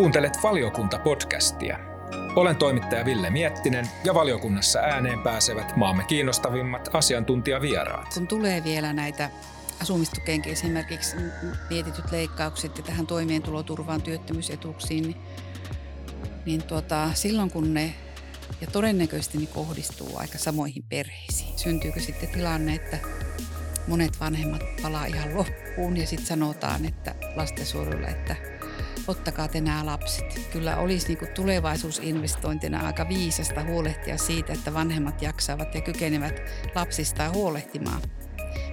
Kuuntelet valiokunta-podcastia. Olen toimittaja Ville Miettinen ja valiokunnassa ääneen pääsevät maamme kiinnostavimmat asiantuntijavieraat. Kun tulee vielä näitä asumistukeenkin esimerkiksi mietityt leikkaukset ja tähän toimeentuloturvaan työttömyysetuuksiin, niin, niin tuota, silloin kun ne ja todennäköisesti ne kohdistuu aika samoihin perheisiin. Syntyykö sitten tilanne, että monet vanhemmat palaa ihan loppuun ja sitten sanotaan, että lastensuojelulle, että ottakaa te nämä lapset. Kyllä olisi niin kuin tulevaisuusinvestointina aika viisasta huolehtia siitä, että vanhemmat jaksavat ja kykenevät lapsistaan huolehtimaan.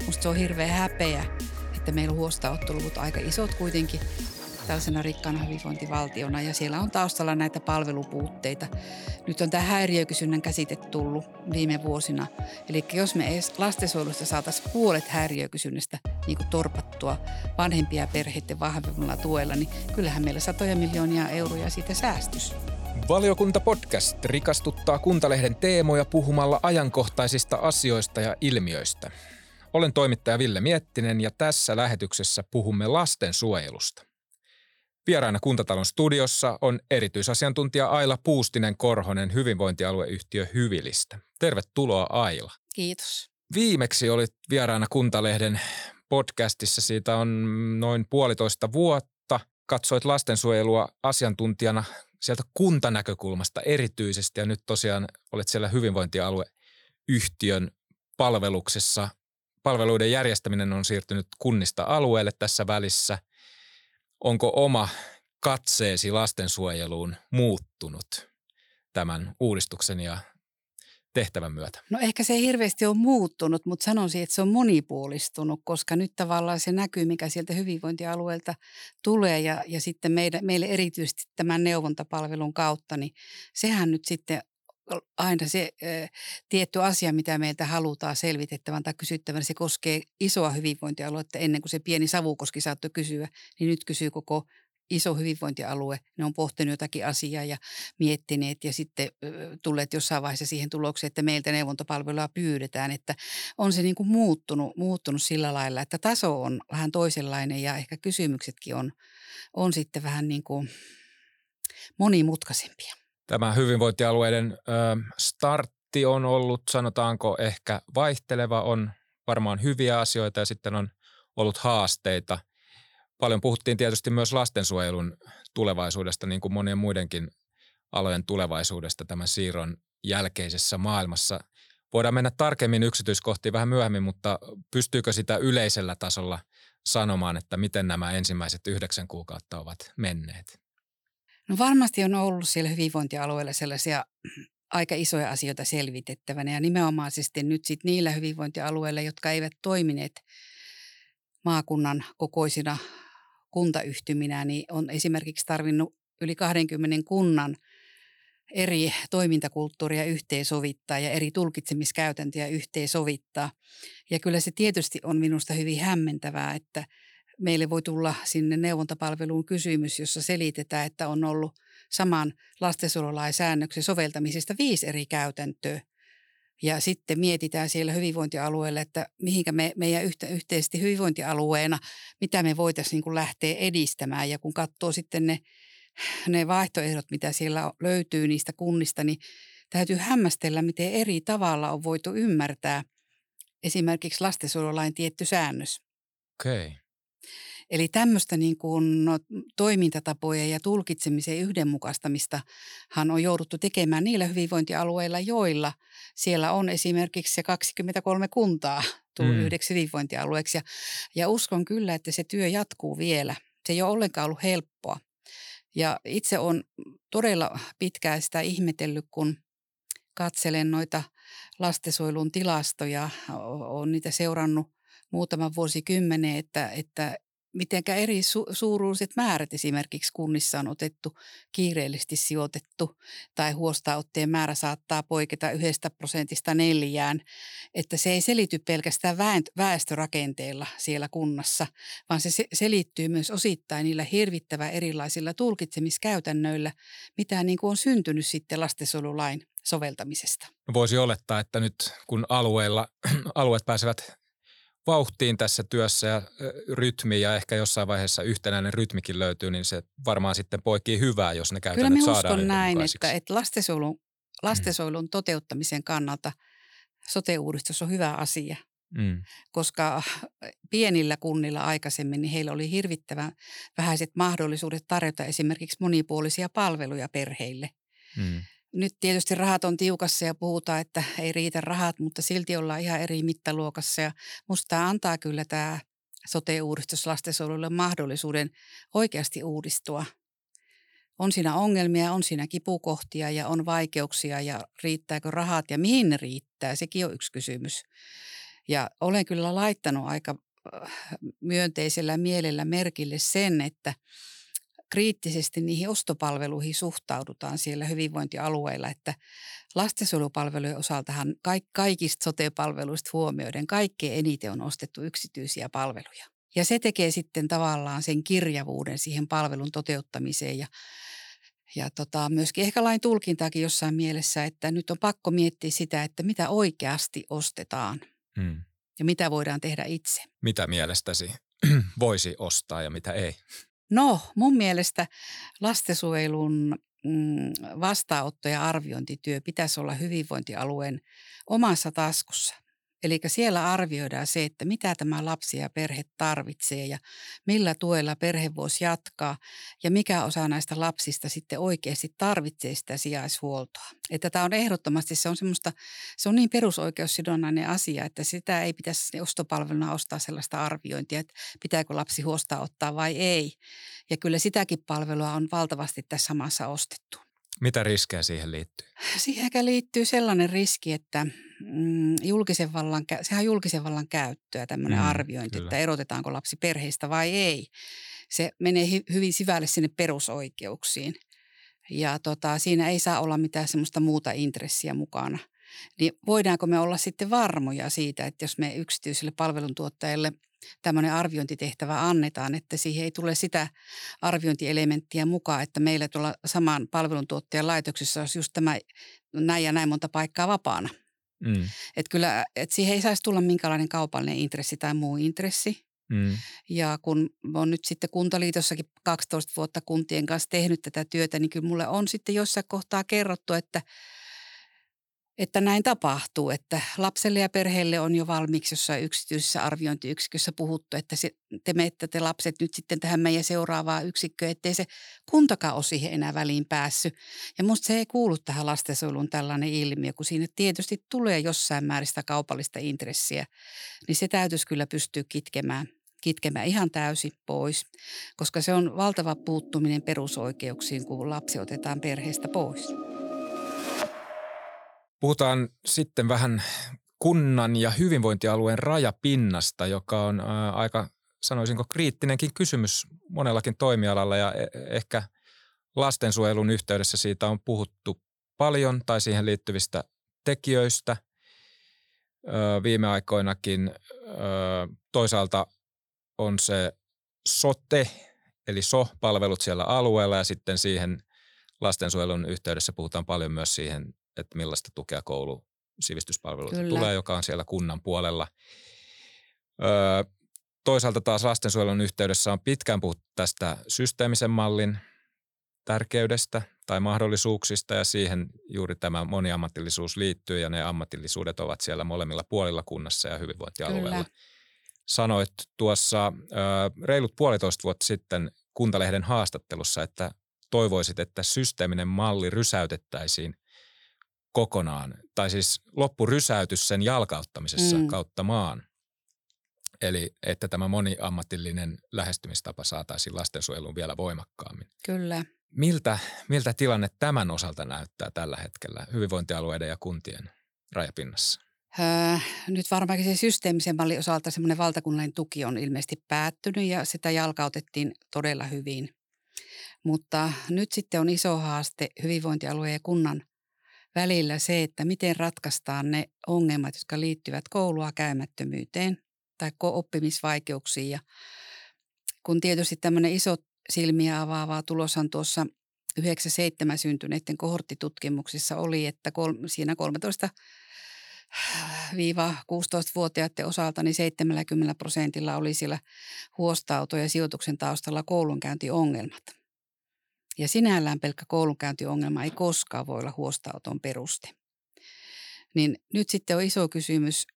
Musta se on hirveä häpeä, että meillä on aika isot kuitenkin tällaisena rikkaana hyvinvointivaltiona ja siellä on taustalla näitä palvelupuutteita. Nyt on tämä häiriökysynnän käsite tullut viime vuosina. Eli jos me edes lastensuojelusta saataisiin puolet häiriökysynnästä niin kuin torpattua vanhempia perheiden vahvemmalla tuella, niin kyllähän meillä satoja miljoonia euroja siitä säästys. Valiokunta podcast rikastuttaa Kuntalehden teemoja puhumalla ajankohtaisista asioista ja ilmiöistä. Olen toimittaja Ville Miettinen ja tässä lähetyksessä puhumme lastensuojelusta. Vieraana Kuntatalon studiossa on erityisasiantuntija Aila Puustinen Korhonen hyvinvointialueyhtiö Hyvilistä. Tervetuloa Aila. Kiitos. Viimeksi olit vieraana Kuntalehden podcastissa. Siitä on noin puolitoista vuotta. Katsoit lastensuojelua asiantuntijana sieltä kuntanäkökulmasta erityisesti ja nyt tosiaan olet siellä hyvinvointialueyhtiön palveluksessa. Palveluiden järjestäminen on siirtynyt kunnista alueelle tässä välissä – onko oma katseesi lastensuojeluun muuttunut tämän uudistuksen ja tehtävän myötä? No ehkä se ei hirveästi ole muuttunut, mutta sanoisin, että se on monipuolistunut, koska nyt tavallaan se näkyy, mikä sieltä hyvinvointialueelta tulee ja, ja sitten meidän, meille erityisesti tämän neuvontapalvelun kautta, niin sehän nyt sitten aina se ö, tietty asia, mitä meiltä halutaan selvitettävän tai kysyttävän, se koskee isoa hyvinvointialuetta ennen kuin se pieni Savukoski saattoi kysyä, niin nyt kysyy koko iso hyvinvointialue. Ne on pohtinut jotakin asiaa ja miettineet ja sitten tulleet jossain vaiheessa siihen tulokseen, että meiltä neuvontapalvelua pyydetään. Että on se niin kuin muuttunut, muuttunut sillä lailla, että taso on vähän toisenlainen ja ehkä kysymyksetkin on, on sitten vähän niin kuin monimutkaisempia. Tämä hyvinvointialueiden ö, startti on ollut, sanotaanko ehkä vaihteleva, on varmaan hyviä asioita ja sitten on ollut haasteita. Paljon puhuttiin tietysti myös lastensuojelun tulevaisuudesta, niin kuin monien muidenkin alojen tulevaisuudesta tämän siirron jälkeisessä maailmassa. Voidaan mennä tarkemmin yksityiskohtiin vähän myöhemmin, mutta pystyykö sitä yleisellä tasolla sanomaan, että miten nämä ensimmäiset yhdeksän kuukautta ovat menneet? No varmasti on ollut siellä hyvinvointialueella sellaisia aika isoja asioita selvitettävänä ja nimenomaisesti nyt sitten niillä hyvinvointialueilla, jotka eivät toimineet maakunnan kokoisina kuntayhtyminä, niin on esimerkiksi tarvinnut yli 20 kunnan eri toimintakulttuuria yhteensovittaa ja eri tulkitsemiskäytäntöjä yhteensovittaa. Ja kyllä se tietysti on minusta hyvin hämmentävää, että meille voi tulla sinne neuvontapalveluun kysymys, jossa selitetään, että on ollut saman lastensuojelulain säännöksen soveltamisesta viisi eri käytäntöä. Ja sitten mietitään siellä hyvinvointialueella, että mihinkä me meidän yhtä, yhteisesti hyvinvointialueena, mitä me voitaisiin niin lähteä edistämään. Ja kun katsoo sitten ne, ne vaihtoehdot, mitä siellä löytyy niistä kunnista, niin täytyy hämmästellä, miten eri tavalla on voitu ymmärtää esimerkiksi lastensuojelulain tietty säännös. Okei. Okay. Eli tämmöistä niin kuin no, toimintatapoja ja tulkitsemisen yhdenmukaistamistahan on jouduttu tekemään niillä hyvinvointialueilla, joilla siellä on esimerkiksi se 23 kuntaa tullut mm. yhdeksi hyvinvointialueeksi. Ja, ja uskon kyllä, että se työ jatkuu vielä. Se ei ole ollenkaan ollut helppoa. Ja itse on todella pitkään sitä ihmetellyt, kun katselen noita lastensuojelun tilastoja, olen niitä seurannut muutaman vuosikymmenen, että, että mitenkä eri su- suuruiset määrät esimerkiksi kunnissa on otettu kiireellisesti sijoitettu tai huostaanotteen määrä saattaa poiketa yhdestä prosentista neljään, että se ei selity pelkästään väestörakenteella siellä kunnassa, vaan se selittyy myös osittain niillä hirvittävän erilaisilla tulkitsemiskäytännöillä, mitä niin kuin on syntynyt sitten lastensuojelulain soveltamisesta. Voisi olettaa, että nyt kun alueella, alueet pääsevät vauhtiin tässä työssä ja rytmi ja ehkä jossain vaiheessa yhtenäinen rytmikin löytyy, niin se varmaan sitten poikii hyvää, jos ne käytännöt Kyllä saadaan uskon näin, että, että lastensuojelun, mm. lastensuojelun toteuttamisen kannalta sote-uudistus on hyvä asia. Mm. Koska pienillä kunnilla aikaisemmin niin heillä oli hirvittävän vähäiset mahdollisuudet tarjota esimerkiksi monipuolisia palveluja perheille. Mm. Nyt tietysti rahat on tiukassa ja puhutaan, että ei riitä rahat, mutta silti ollaan ihan eri mittaluokassa. Ja musta tämä antaa kyllä tämä sote-uudistus lastensuojelulle mahdollisuuden oikeasti uudistua. On siinä ongelmia, on siinä kipukohtia ja on vaikeuksia ja riittääkö rahat ja mihin ne riittää, sekin on yksi kysymys. Ja olen kyllä laittanut aika äh, myönteisellä mielellä merkille sen, että – kriittisesti niihin ostopalveluihin suhtaudutaan siellä hyvinvointialueilla, että lastensuojelupalvelujen osaltahan kaikista sote-palveluista huomioiden kaikkein eniten on ostettu yksityisiä palveluja. Ja se tekee sitten tavallaan sen kirjavuuden siihen palvelun toteuttamiseen ja ja tota, myöskin ehkä lain tulkintaakin jossain mielessä, että nyt on pakko miettiä sitä, että mitä oikeasti ostetaan hmm. ja mitä voidaan tehdä itse. Mitä mielestäsi voisi ostaa ja mitä ei? No, mun mielestä lastensuojelun mm, vastaanotto- ja arviointityö pitäisi olla hyvinvointialueen omassa taskussa. Eli siellä arvioidaan se, että mitä tämä lapsi ja perhe tarvitsee ja millä tuella perhe voisi jatkaa ja mikä osa näistä lapsista sitten oikeasti tarvitsee sitä sijaishuoltoa. Että tämä on ehdottomasti, se on semmoista, se on niin perusoikeussidonnainen asia, että sitä ei pitäisi ostopalveluna ostaa sellaista arviointia, että pitääkö lapsi huostaa ottaa vai ei. Ja kyllä sitäkin palvelua on valtavasti tässä maassa ostettu. Mitä riskejä siihen liittyy? Siihen liittyy sellainen riski, että mm, julkisen vallan, sehän on julkisen vallan käyttöä tämmöinen mm, arviointi, kyllä. että erotetaanko lapsi perheistä vai ei. Se menee hy, hyvin syvälle sinne perusoikeuksiin. Ja tota, siinä ei saa olla mitään semmoista muuta intressiä mukana. Niin voidaanko me olla sitten varmoja siitä, että jos me yksityiselle palveluntuottajalle – tämmöinen arviointitehtävä annetaan, että siihen ei tule sitä arviointielementtiä mukaan, että meillä tuolla saman palveluntuottajan laitoksessa olisi just tämä näin ja näin monta paikkaa vapaana. Mm. Että kyllä, että siihen ei saisi tulla minkälainen kaupallinen intressi tai muu intressi. Mm. Ja kun olen nyt sitten Kuntaliitossakin 12 vuotta kuntien kanssa tehnyt tätä työtä, niin kyllä mulle on sitten jossain kohtaa kerrottu, että – että näin tapahtuu, että lapselle ja perheelle on jo valmiiksi jossain yksityisessä arviointiyksikössä puhuttu, että se, te lapset nyt sitten tähän meidän seuraavaan yksikköön, ettei se kuntakaan ole siihen enää väliin päässyt. Ja musta se ei kuulu tähän lastensuojeluun tällainen ilmiö, kun siinä tietysti tulee jossain määrin sitä kaupallista intressiä, niin se täytyisi kyllä pystyä kitkemään kitkemään ihan täysin pois, koska se on valtava puuttuminen perusoikeuksiin, kun lapsi otetaan perheestä pois. Puhutaan sitten vähän kunnan ja hyvinvointialueen rajapinnasta, joka on aika, sanoisinko, kriittinenkin kysymys monellakin toimialalla ja e, ehkä lastensuojelun yhteydessä siitä on puhuttu paljon tai siihen liittyvistä tekijöistä viime aikoinakin. Toisaalta on se sote, eli SO-palvelut siellä alueella ja sitten siihen lastensuojelun yhteydessä puhutaan paljon myös siihen että millaista tukea koulu sivistyspalveluita Kyllä. tulee, joka on siellä kunnan puolella. Öö, toisaalta taas lastensuojelun yhteydessä on pitkään puhuttu tästä systeemisen mallin tärkeydestä tai mahdollisuuksista ja siihen juuri tämä moniammatillisuus liittyy ja ne ammatillisuudet ovat siellä molemmilla puolilla kunnassa ja hyvinvointialueella. Kyllä. Sanoit tuossa ö, reilut puolitoista vuotta sitten Kuntalehden haastattelussa, että toivoisit, että systeeminen malli rysäytettäisiin kokonaan, tai siis loppurysäytys sen jalkauttamisessa mm. kautta maan. Eli että tämä moniammatillinen lähestymistapa saataisiin lastensuojeluun vielä voimakkaammin. Kyllä. Miltä, miltä tilanne tämän osalta näyttää tällä hetkellä hyvinvointialueiden ja kuntien rajapinnassa? Öö, nyt varmaankin se systeemisen mallin osalta semmoinen valtakunnallinen tuki on ilmeisesti päättynyt ja sitä jalkautettiin todella hyvin. Mutta nyt sitten on iso haaste hyvinvointialueen ja kunnan välillä se, että miten ratkaistaan ne ongelmat, jotka liittyvät koulua käymättömyyteen tai oppimisvaikeuksiin. Ja kun tietysti tämmöinen iso silmiä avaavaa tuloshan tuossa 97 syntyneiden kohorttitutkimuksissa oli, että kol, siinä 13 16-vuotiaiden osalta niin 70 prosentilla oli siellä huostaanoto ja sijoituksen taustalla koulunkäyntiongelmat. Ja sinällään pelkkä koulunkäyntiongelma ei koskaan voi olla huostaanoton peruste. Niin nyt sitten on iso kysymys,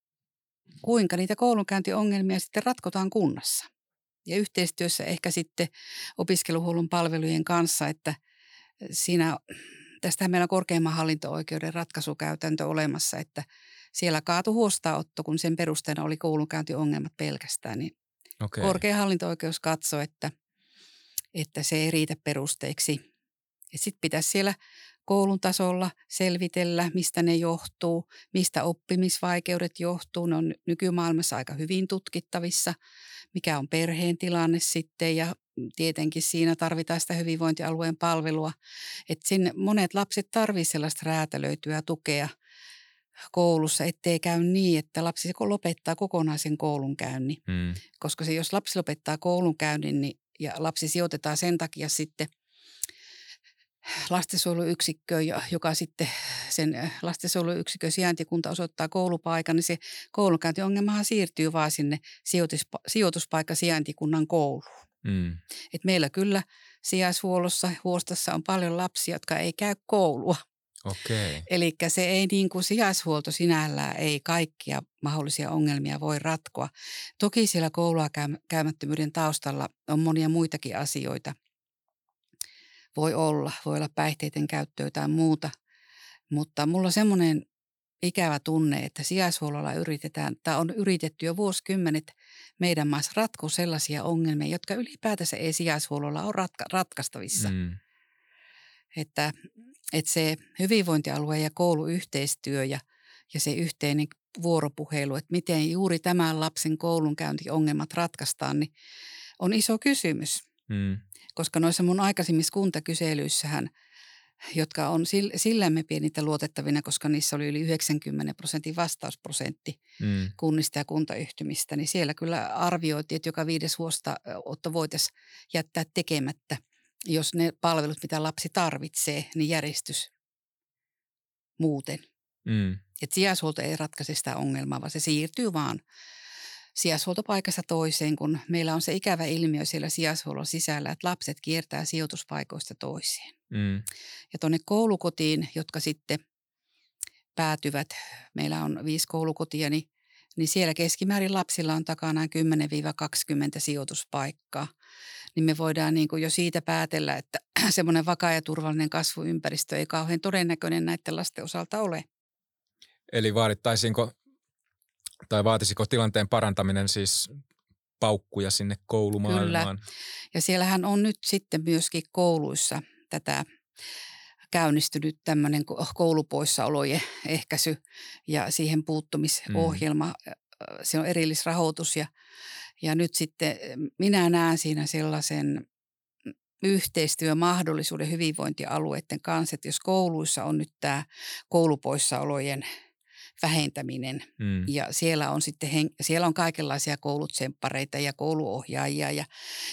kuinka niitä koulunkäyntiongelmia sitten ratkotaan kunnassa. Ja yhteistyössä ehkä sitten opiskeluhuollon palvelujen kanssa, että siinä, tästä meillä on korkeimman hallinto-oikeuden ratkaisukäytäntö olemassa, että siellä kaatu huostaanotto, kun sen perusteena oli koulunkäyntiongelmat pelkästään, niin okay. korkein hallinto-oikeus katsoi, että, että se ei riitä perusteiksi. Sitten pitäisi siellä koulun tasolla selvitellä, mistä ne johtuu, mistä oppimisvaikeudet johtuu. Ne on nykymaailmassa aika hyvin tutkittavissa, mikä on perheen tilanne sitten ja tietenkin siinä tarvitaan sitä hyvinvointialueen palvelua. Että sinne monet lapset tarvitsevat sellaista räätälöityä tukea koulussa, ettei käy niin, että lapsi lopettaa kokonaisen koulunkäynnin. Hmm. Koska se, jos lapsi lopettaa koulunkäynnin niin, ja lapsi sijoitetaan sen takia sitten – lastensuojeluyksikkö, joka sitten sen lastensuojeluyksikön sijaintikunta osoittaa koulupaikan, niin se koulunkäyntiongelmahan siirtyy vaan sinne sijoituspa- sijoituspaikka sijaintikunnan kouluun. Mm. Et meillä kyllä sijaishuollossa, huostassa on paljon lapsia, jotka ei käy koulua. Okay. Eli se ei niin kuin sijaishuolto sinällään ei kaikkia mahdollisia ongelmia voi ratkoa. Toki siellä koulua käymättömyyden taustalla on monia muitakin asioita – voi olla, voi olla päihteiden käyttöä tai muuta. Mutta mulla on semmoinen ikävä tunne, että sijaishuollolla yritetään, tai on yritetty jo vuosikymmenet meidän maassa ratkoa sellaisia ongelmia, jotka ylipäätänsä ei sijaishuollolla ole ratka- ratkaistavissa. Mm. Että, että se hyvinvointialue ja kouluyhteistyö ja, ja se yhteinen vuoropuhelu, että miten juuri tämän lapsen koulunkäyntiongelmat ratkaistaan, niin on iso kysymys. Mm koska noissa mun aikaisemmissa kuntakyselyissähän, jotka on sillämme pienitä luotettavina, koska niissä oli yli 90 prosentin vastausprosentti mm. kunnista ja kuntayhtymistä, niin siellä kyllä arvioitiin, että joka viides huostaanotto voitaisiin jättää tekemättä, jos ne palvelut, mitä lapsi tarvitsee, niin järjestys muuten. Mm. Että sijaishuolto ei ratkaise sitä ongelmaa, vaan se siirtyy vaan sijaishuoltopaikasta toiseen, kun meillä on se ikävä ilmiö siellä sijaishuollon sisällä, että lapset kiertää sijoituspaikoista toiseen. Mm. Ja tuonne koulukotiin, jotka sitten päätyvät, meillä on viisi koulukotia, niin, niin siellä keskimäärin lapsilla on takana 10-20 sijoituspaikkaa. Niin me voidaan niin kuin jo siitä päätellä, että semmoinen vakaa ja turvallinen kasvuympäristö ei kauhean todennäköinen näiden lasten osalta ole. Eli vaadittaisiinko tai vaatisiko tilanteen parantaminen siis paukkuja sinne koulumaailmaan? Kyllä. Ja siellähän on nyt sitten myöskin kouluissa tätä käynnistynyt tämmöinen koulupoissaolojen ehkäisy ja siihen puuttumisohjelma. Mm. Se on erillisrahoitus ja, ja nyt sitten minä näen siinä sellaisen yhteistyömahdollisuuden hyvinvointialueiden kanssa, että jos kouluissa on nyt tämä koulupoissaolojen – vähentäminen. Mm. Ja siellä on sitten hen, siellä on kaikenlaisia koulutsemppareita ja kouluohjaajia ja,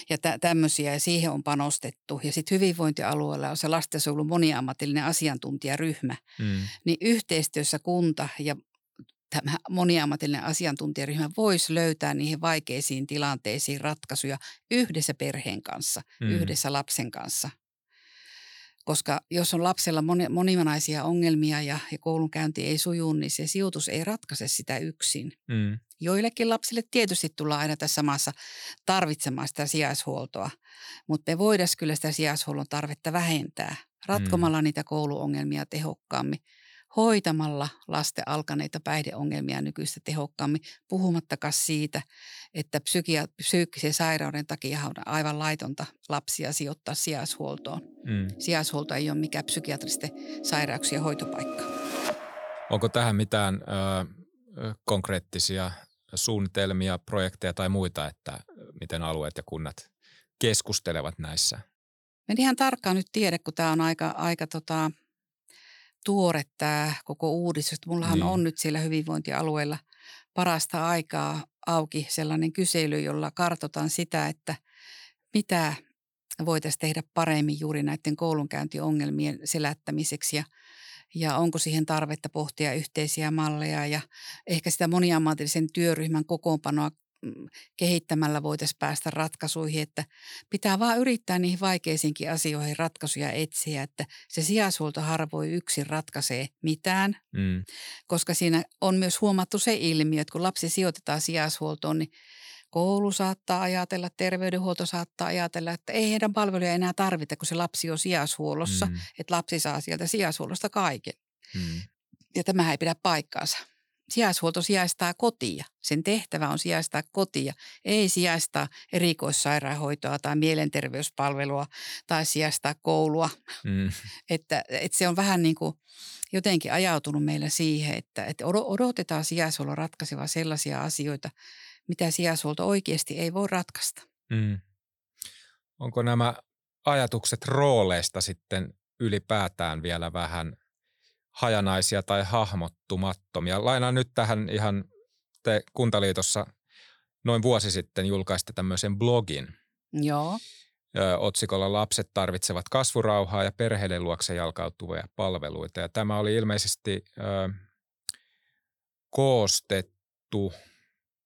ja tä, tämmöisiä ja siihen on panostettu. Ja sitten hyvinvointialueella on se lastensuojelun moniammatillinen asiantuntijaryhmä. Mm. Niin yhteistyössä kunta ja tämä moniammatillinen asiantuntijaryhmä voisi löytää niihin vaikeisiin tilanteisiin ratkaisuja yhdessä perheen kanssa, mm. yhdessä lapsen kanssa. Koska jos on lapsella moni, monimanaisia ongelmia ja, ja koulunkäynti ei suju, niin se sijoitus ei ratkaise sitä yksin. Mm. Joillekin lapsille tietysti tullaan aina tässä maassa tarvitsemaan sitä sijaishuoltoa, mutta me voidaan kyllä sitä sijaishuollon tarvetta vähentää ratkomalla mm. niitä kouluongelmia tehokkaammin hoitamalla lasten alkaneita päihdeongelmia nykyistä tehokkaammin, puhumattakaan siitä, että psykia, psyykkisen sairauden takia on aivan laitonta lapsia sijoittaa sijaishuoltoon. Mm. Sijaishuolto ei ole mikään psykiatristen sairauksien hoitopaikka. Onko tähän mitään ö, konkreettisia suunnitelmia, projekteja tai muita, että miten alueet ja kunnat keskustelevat näissä? En ihan tarkkaan nyt tiedä, kun tämä on aika, aika tota, tuore tämä koko uudistus. Mullahan niin. on nyt siellä hyvinvointialueella parasta aikaa auki sellainen kysely, jolla kartotan sitä, että mitä voitaisiin tehdä paremmin juuri näiden koulunkäyntiongelmien selättämiseksi ja, ja onko siihen tarvetta pohtia yhteisiä malleja ja ehkä sitä moniammatillisen työryhmän kokoonpanoa kehittämällä voitaisiin päästä ratkaisuihin, että pitää vaan yrittää niihin vaikeisiinkin asioihin ratkaisuja etsiä, että se sijaishuolto harvoin yksin ratkaisee mitään, Mm. koska siinä on myös huomattu se ilmiö, että kun lapsi sijoitetaan sijaishuoltoon, niin koulu saattaa ajatella, terveydenhuolto saattaa ajatella, että ei heidän palveluja enää tarvita, kun se lapsi on sijaishuollossa, Mm. että lapsi saa sieltä sijaishuollosta kaiken. Mm. Ja tämä ei pidä paikkaansa. Sijaishuolto sijaistaa kotia. Sen tehtävä on sijaistaa kotia, ei sijaistaa erikoissairaanhoitoa tai mielenterveyspalvelua tai sijaistaa koulua. Mm. Että, että se on vähän niin kuin jotenkin ajautunut meillä siihen, että, että odo- odotetaan sijaishuollon ratkaiseva sellaisia asioita, mitä sijaishuolto oikeasti ei voi ratkaista. Mm. Onko nämä ajatukset rooleista sitten ylipäätään vielä vähän hajanaisia tai hahmottumattomia? Lainaan nyt tähän ihan te Kuntaliitossa noin vuosi sitten julkaiste tämmöisen blogin Joo, ö, otsikolla Lapset tarvitsevat kasvurauhaa ja perheiden luokse jalkautuvia palveluita. Ja tämä oli ilmeisesti ö, koostettu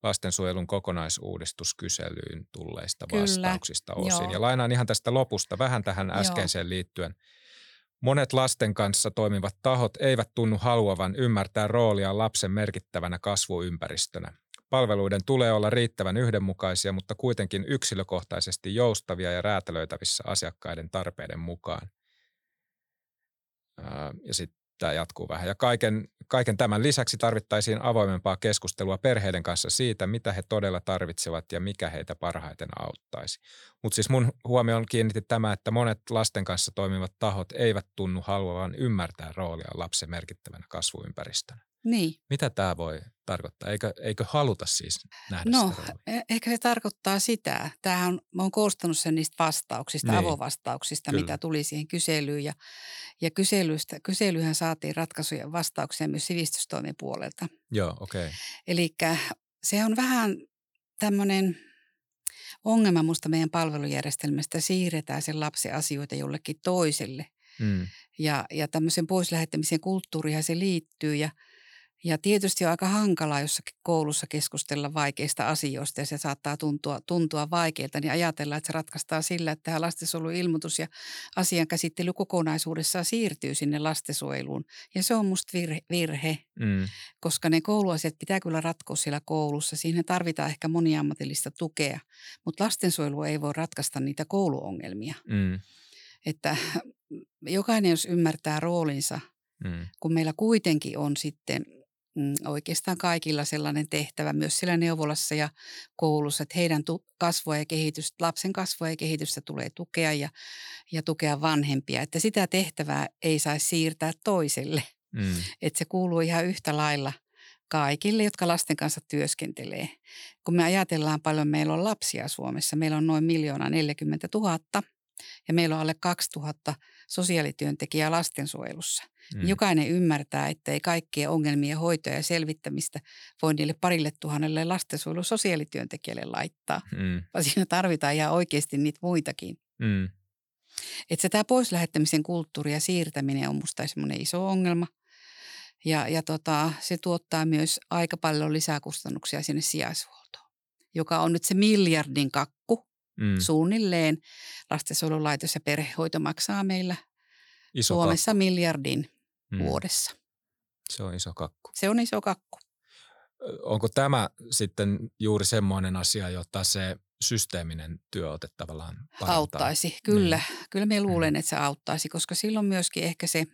lastensuojelun kokonaisuudistuskyselyyn tulleista Kyllä, vastauksista osin. joo. Ja lainaan ihan tästä lopusta vähän tähän Joo. äskeiseen liittyen. Monet lasten kanssa toimivat tahot eivät tunnu haluavan ymmärtää roolia lapsen merkittävänä kasvuympäristönä. Palveluiden tulee olla riittävän yhdenmukaisia, mutta kuitenkin yksilökohtaisesti joustavia ja räätälöitävissä asiakkaiden tarpeiden mukaan. Ja sitten tämä jatkuu vähän. Ja kaiken, kaiken tämän lisäksi tarvittaisiin avoimempaa keskustelua perheiden kanssa siitä, mitä he todella tarvitsevat ja mikä heitä parhaiten auttaisi. Mutta siis mun huomioon kiinnitti tämä, että monet lasten kanssa toimivat tahot eivät tunnu haluavan ymmärtää roolia lapsen merkittävänä kasvuympäristönä. Niin. Mitä tämä voi tarkoittaa? Eikö, eikö haluta siis nähdä No, sitä eh- ehkä se tarkoittaa sitä. Tämähän on, mä oon koostanut sen niistä vastauksista, Niin. avovastauksista, Kyllä. mitä tuli siihen kyselyyn. Ja, ja kyselystä, kyselyhän saatiin ratkaisuja ja vastauksia myös sivistystoimen puolelta. Joo, okei. Okay. Eli se on vähän tämmöinen ongelma musta meidän palvelujärjestelmästä. Siirretään sen lapsen asioita jollekin toiselle. Mm, Ja, ja tämmöisen poislähettämisen kulttuuriin se liittyy ja, ja tietysti on aika hankalaa jossakin koulussa keskustella vaikeista asioista ja se saattaa tuntua, tuntua vaikealta, niin ajatellaan, että se ratkaistaan sillä, että tämä lastensuojeluilmoitus ja asian käsittely kokonaisuudessaan siirtyy sinne lastensuojeluun. Ja se on musta virhe, virhe, mm, koska ne kouluasiat pitää kyllä ratkoa siellä koulussa. Siinä tarvitaan ehkä moniammatillista tukea, mutta lastensuojelu ei voi ratkaista niitä kouluongelmia. mm, Että jokainen, jos ymmärtää roolinsa – mm, kun meillä kuitenkin on sitten oikeastaan kaikilla sellainen tehtävä myös siellä neuvolassa ja koulussa, että heidän kasvua ja kehitystä, lapsen kasvua ja kehitystä tulee tukea ja, ja tukea vanhempia. Että sitä tehtävää ei saisi siirtää toiselle, mm, että se kuuluu ihan yhtä lailla kaikille, jotka lasten kanssa työskentelee. Kun me ajatellaan paljon, meillä on lapsia Suomessa, meillä on noin miljoona 40 000 ja meillä on alle 2000 sosiaalityöntekijää lastensuojelussa. mm, Jokainen ymmärtää, että ei kaikkien ongelmien hoitoa ja selvittämistä voi niille parille tuhannelle lastensuojelun sosiaalityöntekijälle laittaa, mm, vaan siinä tarvitaan ihan oikeasti niitä muitakin. mm, Että se tämä poislähettämisen kulttuuri ja siirtäminen on musta semmoinen iso ongelma. Ja, ja tota, se tuottaa myös aika paljon lisäkustannuksia sinne sijaishuoltoon, joka on nyt se miljardin kakku mm. suunnilleen. Lastensuojelulaitos ja perhehoito maksaa meillä Iso Suomessa miljardin kakku. Mm, vuodessa. Se on iso kakku. Se on iso kakku. Onko tämä sitten juuri semmoinen asia, jota se systeeminen työote tavallaan parantaa? Auttaisi, kyllä. Kyllä me luulen, että se auttaisi, koska silloin myöskin ehkä se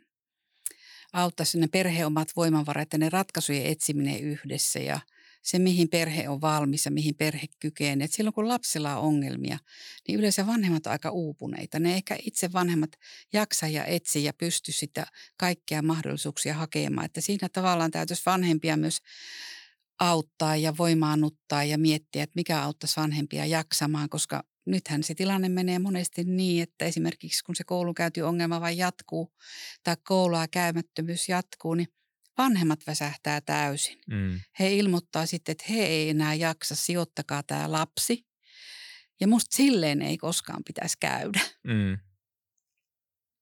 auttaisi ne perheen omat voimavarat ja ne ratkaisujen etsiminen yhdessä ja se, mihin perhe on valmis ja mihin perhe kykenee. Et silloin kun lapsella on ongelmia, niin yleensä vanhemmat on aika uupuneita. Ne ehkä itse vanhemmat jaksa ja etsi ja pysty sitä kaikkia mahdollisuuksia hakemaan. Että siinä tavallaan täytyisi vanhempia myös auttaa ja voimaannuttaa ja miettiä, että mikä auttaisi vanhempia jaksamaan, koska nythän se tilanne menee monesti niin, että esimerkiksi kun se koulunkäyntiongelma vain jatkuu tai koulua käymättömyys jatkuu, niin vanhemmat väsähtää täysin. Mm, He ilmoittaa sitten, että he ei enää jaksa, sijoittakaa tämä lapsi. Ja musta silleen ei koskaan pitäisi käydä mm,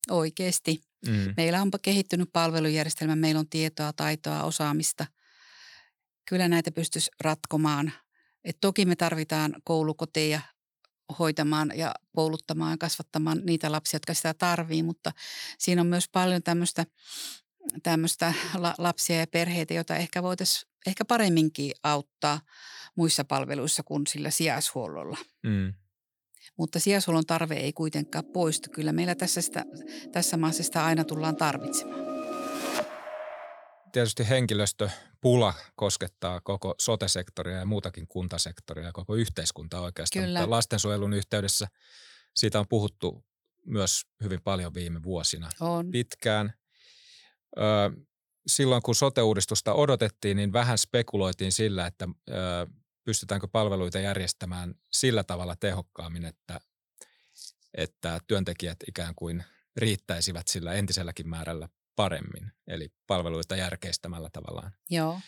oikeasti. Mm. Meillä on kehittynyt palvelujärjestelmä, meillä on tietoa, taitoa, osaamista. Kyllä näitä pystyisi ratkomaan. Et toki me tarvitaan koulukoteja hoitamaan ja kouluttamaan ja kasvattamaan niitä lapsia, jotka sitä tarvii, mutta siinä on myös paljon tämmöistä tämmöistä lapsia ja perheitä, joita ehkä voitaisiin ehkä paremminkin auttaa muissa palveluissa kuin sillä sijaishuollolla. Mm. Mutta sijaishuollon tarve ei kuitenkaan poistu. Kyllä meillä tässä, sitä, tässä maassa sitä aina tullaan tarvitsemaan. Tietysti henkilöstöpula koskettaa koko sote-sektoria ja muutakin kuntasektoria ja koko yhteiskuntaa oikeastaan. Kyllä. Mutta lastensuojelun yhteydessä siitä on puhuttu myös hyvin paljon viime vuosina. On. Pitkään. Ö, silloin kun sote-uudistusta odotettiin, niin vähän spekuloitiin sillä, että ö, pystytäänkö palveluita järjestämään sillä tavalla tehokkaammin, että, että työntekijät ikään kuin riittäisivät sillä entiselläkin määrällä paremmin, eli palveluita järkeistämällä tavallaan. Joo.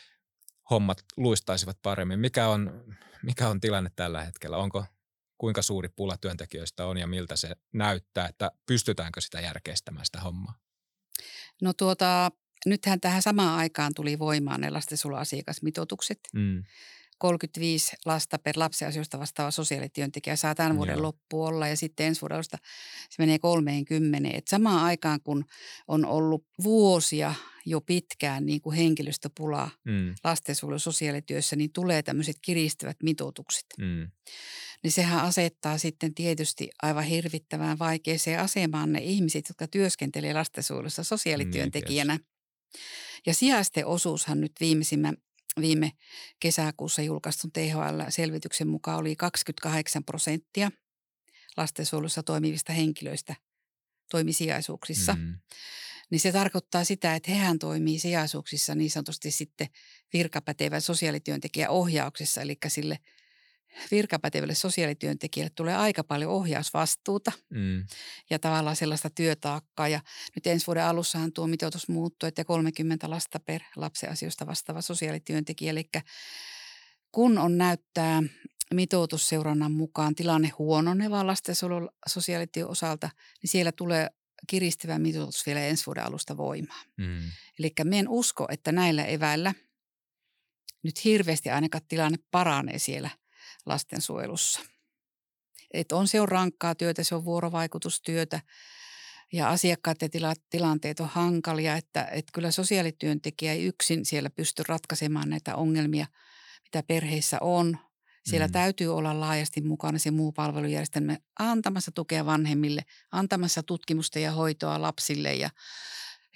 Hommat luistaisivat paremmin. Mikä on, mikä on tilanne tällä hetkellä? Onko kuinka suuri pula työntekijöistä on ja miltä se näyttää, että pystytäänkö sitä järkeistämään sitä hommaa? No tuota, nythän tähän samaan aikaan tuli voimaan ne lastensuojeluasiakasmitoitukset. Mm. 35 lasta per lapsiasioista vastaava sosiaalityöntekijä saa tämän vuoden Joo. loppu olla ja sitten ensi vuodella se menee 30. Et samaan aikaan, kun on ollut vuosia jo pitkään niin kuin henkilöstöpulaa Mm. lastensuojelun sosiaalityössä, niin tulee tämmöiset kiristyvät mitoitukset. Mm. Niin sehän asettaa sitten tietysti aivan hirvittävään vaikeeseen asemaan ne ihmiset, jotka työskentelee lastensuojelussa sosiaalityöntekijänä. Ja sijaisten osuushan nyt viimeisimmän viime kesäkuussa julkaistun THL-selvityksen mukaan oli 28 prosenttia lastensuojelussa toimivista henkilöistä toimi sijaisuuksissa. Mm. Niin se tarkoittaa sitä, että hehän toimii sijaisuuksissa niin sanotusti sitten virkapätevän sosiaalityöntekijän ohjauksessa, eli sille virkapätevälle sosiaalityöntekijälle tulee aika paljon ohjausvastuuta Mm. ja tavallaan sellaista työtaakkaa. Ja nyt ensi vuoden alussahan tuo mitoitus muuttuu, että 30 lasta per lapsen asioista vastaava sosiaalityöntekijä. Eli kun on näyttää mitoitusseurannan mukaan tilanne huononeva lastensuojelun sosiaalityön osalta, niin siellä tulee kiristävä mitoitus vielä ensi vuoden alusta voimaan. Mm. Eli me en usko, että näillä eväillä nyt hirveästi ainakaan tilanne paranee siellä lastensuojelussa. Et on se on rankkaa työtä, se on vuorovaikutustyötä ja asiakkaat ja tila, tilanteet on hankalia, että, että kyllä sosiaalityöntekijä ei yksin siellä pysty ratkaisemaan näitä ongelmia, mitä perheissä on. Siellä Mm. mm. täytyy olla laajasti mukana se muu palvelujärjestelmä antamassa tukea vanhemmille, antamassa tutkimusta ja hoitoa lapsille ja,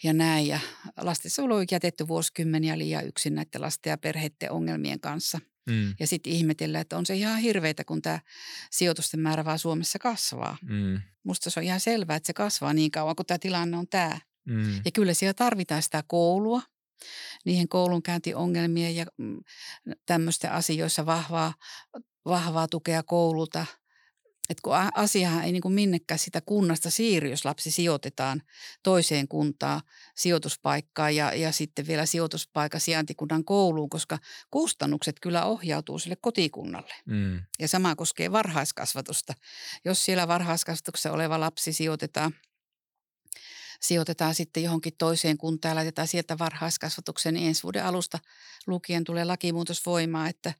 ja näin. Ja lastensuojelu on jätetty vuosikymmeniä liian yksin näiden lasten ja perheiden ongelmien kanssa. Mm. Ja sitten ihmetellä, että on se ihan hirveitä, kun tämä sijoitusten määrä vaan Suomessa kasvaa. Mm. Musta se on ihan selvää, että se kasvaa niin kauan, kun tämä tilanne on tämä. Mm. Ja kyllä siellä tarvitaan sitä koulua, niihin koulunkäyntiongelmien ja mm, tämmöisten asioissa vahvaa, vahvaa tukea koululta. Et kun asiahan ei niin kuin minnekään sitä kunnasta siirry, jos lapsi sijoitetaan toiseen kuntaan sijoituspaikkaan ja, ja sitten vielä sijoituspaikan sijaintikunnan kouluun, koska kustannukset kyllä ohjautuu sille kotikunnalle. Mm. Ja sama koskee varhaiskasvatusta. Jos siellä varhaiskasvatuksessa oleva lapsi sijoitetaan, sijoitetaan sitten johonkin toiseen kuntaan ja laitetaan sieltä varhaiskasvatukseen, niin ensi vuoden alusta lukien tulee lakimuutos voimaan, että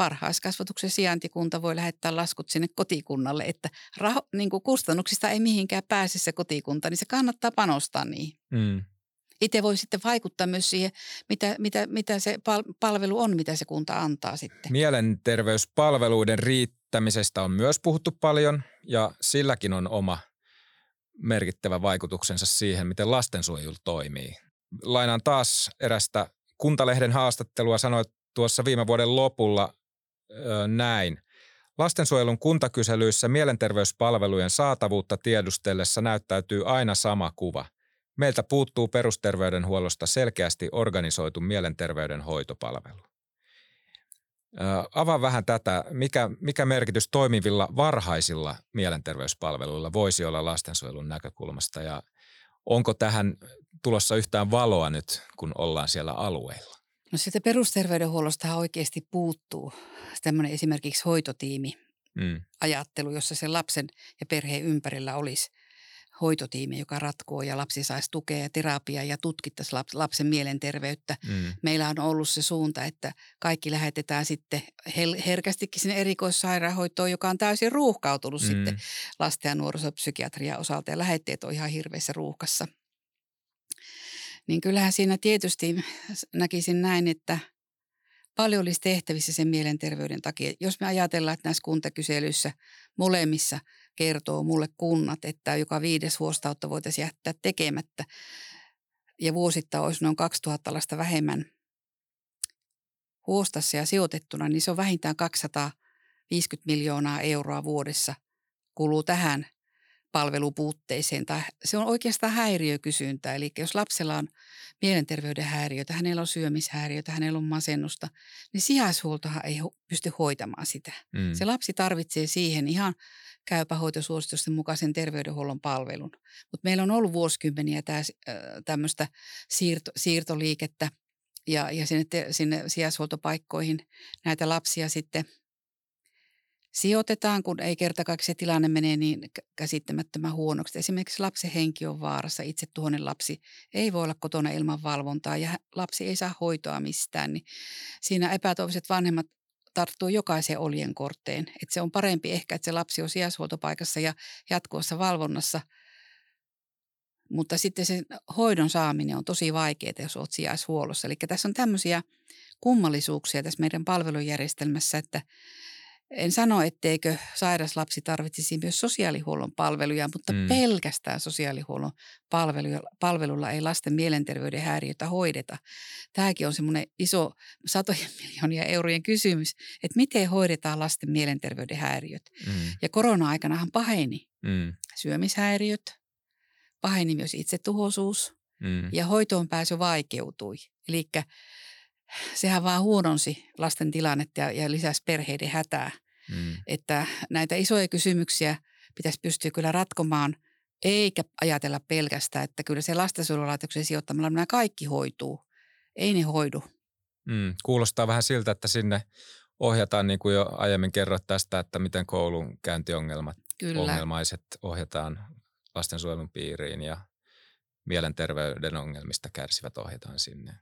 varhaiskasvatuksen sijaintikunta voi lähettää laskut sinne kotikunnalle, että raho, niin kuin kustannuksista ei mihinkään pääse se kotikunta, niin se kannattaa panostaa niihin. Mm. Itse voi sitten vaikuttaa myös siihen, mitä, mitä, mitä se pal- palvelu on, mitä se kunta antaa sitten. Mielenterveyspalveluiden riittämisestä on myös puhuttu paljon ja silläkin on oma merkittävä vaikutuksensa siihen, miten lastensuojelu toimii. Lainaan taas erästä Kuntalehden haastattelua, sanoit tuossa viime vuoden lopulla ö, näin. Lastensuojelun kuntakyselyissä mielenterveyspalvelujen saatavuutta tiedustellessa näyttäytyy aina sama kuva. Meiltä puuttuu perusterveydenhuollosta selkeästi organisoitu mielenterveyden hoitopalvelu. Ö, avaa vähän tätä, mikä, mikä merkitys toimivilla varhaisilla mielenterveyspalveluilla voisi olla lastensuojelun näkökulmasta ja onko tähän tulossa yhtään valoa nyt, kun ollaan siellä alueilla? No sitten perusterveydenhuollosta oikeasti puuttuu tämmöinen esimerkiksi hoitotiimi Mm, ajattelu, jossa sen lapsen ja perheen ympärillä olisi hoitotiimi, joka ratkoo ja lapsi saisi tukea ja terapiaa ja tutkittaisiin lapsen mielenterveyttä. Mm. Meillä on ollut se suunta, että kaikki lähetetään sitten herkästikin sinne erikoissairaanhoitoon, joka on täysin ruuhkautunut mm. sitten lasten ja nuorisopsykiatrian osalta ja lähetteet on ihan hirveässä ruuhkassa. Niin kyllähän siinä tietysti näkisin näin, että paljon olisi tehtävissä sen mielenterveyden takia. Jos me ajatellaan, että näissä kuntakyselyissä molemmissa – kertoo mulle kunnat, että joka viides huostautto voitaisiin jättää tekemättä ja vuosittain olisi noin 2000 lasta vähemmän huostassa ja sijoitettuna, niin se on vähintään 250 miljoonaa euroa vuodessa kuluu tähän palvelupuutteeseen. Tai se on oikeastaan häiriökysyntää. Eli jos lapsella on mielenterveyden häiriötä, hänellä on syömishäiriötä, hänellä on masennusta, niin sijaishuoltohan ei pysty hoitamaan sitä. Mm. Se lapsi tarvitsee siihen ihan käypähoitosuositusten mukaisen terveydenhuollon palvelun. Mutta meillä on ollut vuosikymmeniä tämmöistä siirto, siirtoliikettä ja, ja sinne, te, sinne sijaishuoltopaikkoihin näitä lapsia sitten sijoitetaan, kun ei kerta kaikki se tilanne menee niin käsittämättömän huonoksi. Esimerkiksi lapsen henki on vaarassa, itse tuhonen lapsi ei voi olla kotona ilman valvontaa ja lapsi ei saa hoitoa mistään. Niin siinä epätoivoiset vanhemmat tarttuu jokaiseen oljen korteen. Että se on parempi ehkä, että se lapsi on sijaishuoltopaikassa ja jatkuvassa valvonnassa. Mutta sitten sen hoidon saaminen on tosi vaikeaa, jos olet sijaishuollossa. Eli tässä on tämmöisiä kummallisuuksia tässä meidän palvelujärjestelmässä, että en sano, etteikö sairas lapsi tarvitsisi myös sosiaalihuollon palveluja, mutta mm. pelkästään sosiaalihuollon palveluilla, palvelulla ei lasten mielenterveyden häiriötä hoideta. Tämäkin on semmoinen iso satojen miljoonia eurojen kysymys, että miten hoidetaan lasten mielenterveyden häiriöt. Mm. Ja korona-aikanahan paheni mm. syömishäiriöt, paheni myös itsetuhoisuus mm. ja hoitoon pääsy vaikeutui. Eli sehän vaan huononsi lasten tilannetta ja, ja lisäsi perheiden hätää. Mm. Että näitä isoja kysymyksiä pitäisi pystyä kyllä ratkomaan, eikä ajatella pelkästään, että kyllä se lastensuojelulaitoksen sijoittamalla nämä kaikki hoituu. Ei ne hoidu. Mm, kuulostaa vähän siltä, että sinne ohjataan, niin kuin jo aiemmin kerroit tästä, että miten koulun käyntiongelmat, Kyllä. ongelmaiset ohjataan lastensuojelun piiriin ja mielenterveyden ongelmista kärsivät ohjataan sinne.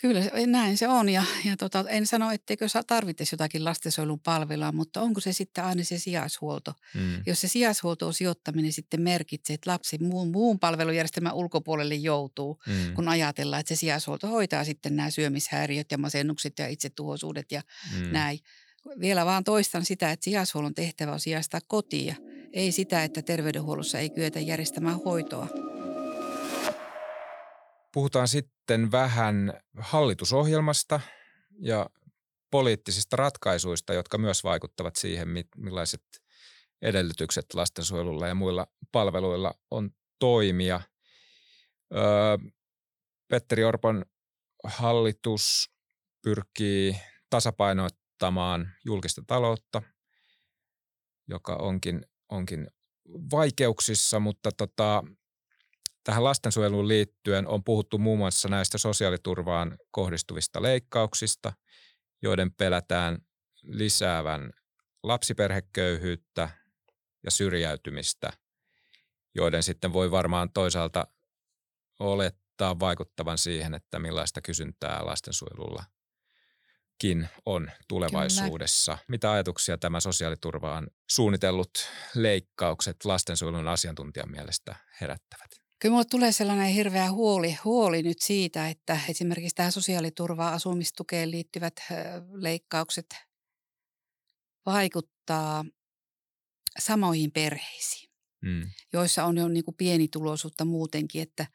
Kyllä näin se on ja, ja tota, en sano, etteikö tarvittaisi jotakin lastensuojelun palvelua, mutta onko se sitten aina se sijaishuolto? Mm. Jos se sijaishuolto on sijoittaminen sitten merkitsee, että lapsi muun, muun palvelujärjestelmän ulkopuolelle joutuu, mm. kun ajatellaan, että se sijaishuolto hoitaa sitten nämä syömishäiriöt ja masennukset ja itsetuhoisuudet ja mm. näin. Vielä vaan toistan sitä, että sijaishuollon tehtävä on sijaistaa kotia, ei sitä, että terveydenhuollossa ei kyetä järjestämään hoitoa. Puhutaan sitten vähän hallitusohjelmasta ja poliittisista ratkaisuista, jotka myös vaikuttavat siihen, millaiset edellytykset lastensuojelulla ja muilla palveluilla on toimia. Öö, Petteri Orpon hallitus pyrkii tasapainottamaan julkista taloutta, joka onkin, onkin vaikeuksissa, mutta tota, Tähän lastensuojeluun liittyen on puhuttu muun muassa näistä sosiaaliturvaan kohdistuvista leikkauksista, joiden pelätään lisäävän lapsiperheköyhyyttä ja syrjäytymistä, joiden sitten voi varmaan toisaalta olettaa vaikuttavan siihen, että millaista kysyntää lastensuojelullakin on tulevaisuudessa. Kyllä. Mitä ajatuksia tämä sosiaaliturvaan suunnitellut leikkaukset lastensuojelun asiantuntijan mielestä herättävät? Kyllä minulle tulee sellainen hirveä huoli, huoli nyt siitä, että esimerkiksi tähän sosiaaliturvaan asumistukeen liittyvät leikkaukset vaikuttaa samoihin perheisiin, mm. joissa on jo niin kuin pienituloisuutta muutenkin, että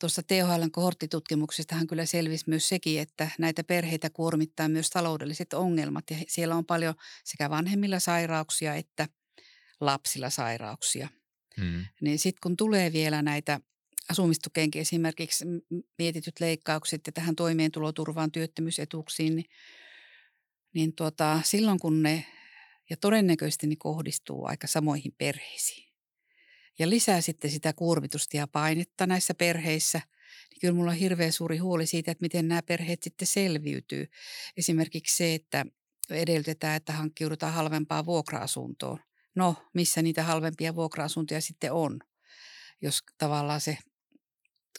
Tuossa THLn kohorttitutkimuksestahan kyllä selvisi myös sekin, että näitä perheitä kuormittaa myös taloudelliset ongelmat ja siellä on paljon sekä vanhemmilla sairauksia että lapsilla sairauksia. Mm. Niin sitten kun tulee vielä näitä asumistukeenkin esimerkiksi mietityt leikkaukset ja tähän toimeentuloturvaan, työttömyysetuuksiin, niin, niin tuota, silloin kun ne, ja todennäköisesti ne kohdistuu aika samoihin perheisiin. Ja lisää sitten sitä kuormitusta ja painetta näissä perheissä, niin kyllä mulla on hirveän suuri huoli siitä, että miten nämä perheet sitten selviytyy. Esimerkiksi se, että edellytetään, että hankkiudutaan halvempaa vuokra-asuntoon. No, missä niitä halvempia vuokra-asuntoja sitten on? jos tavallaan se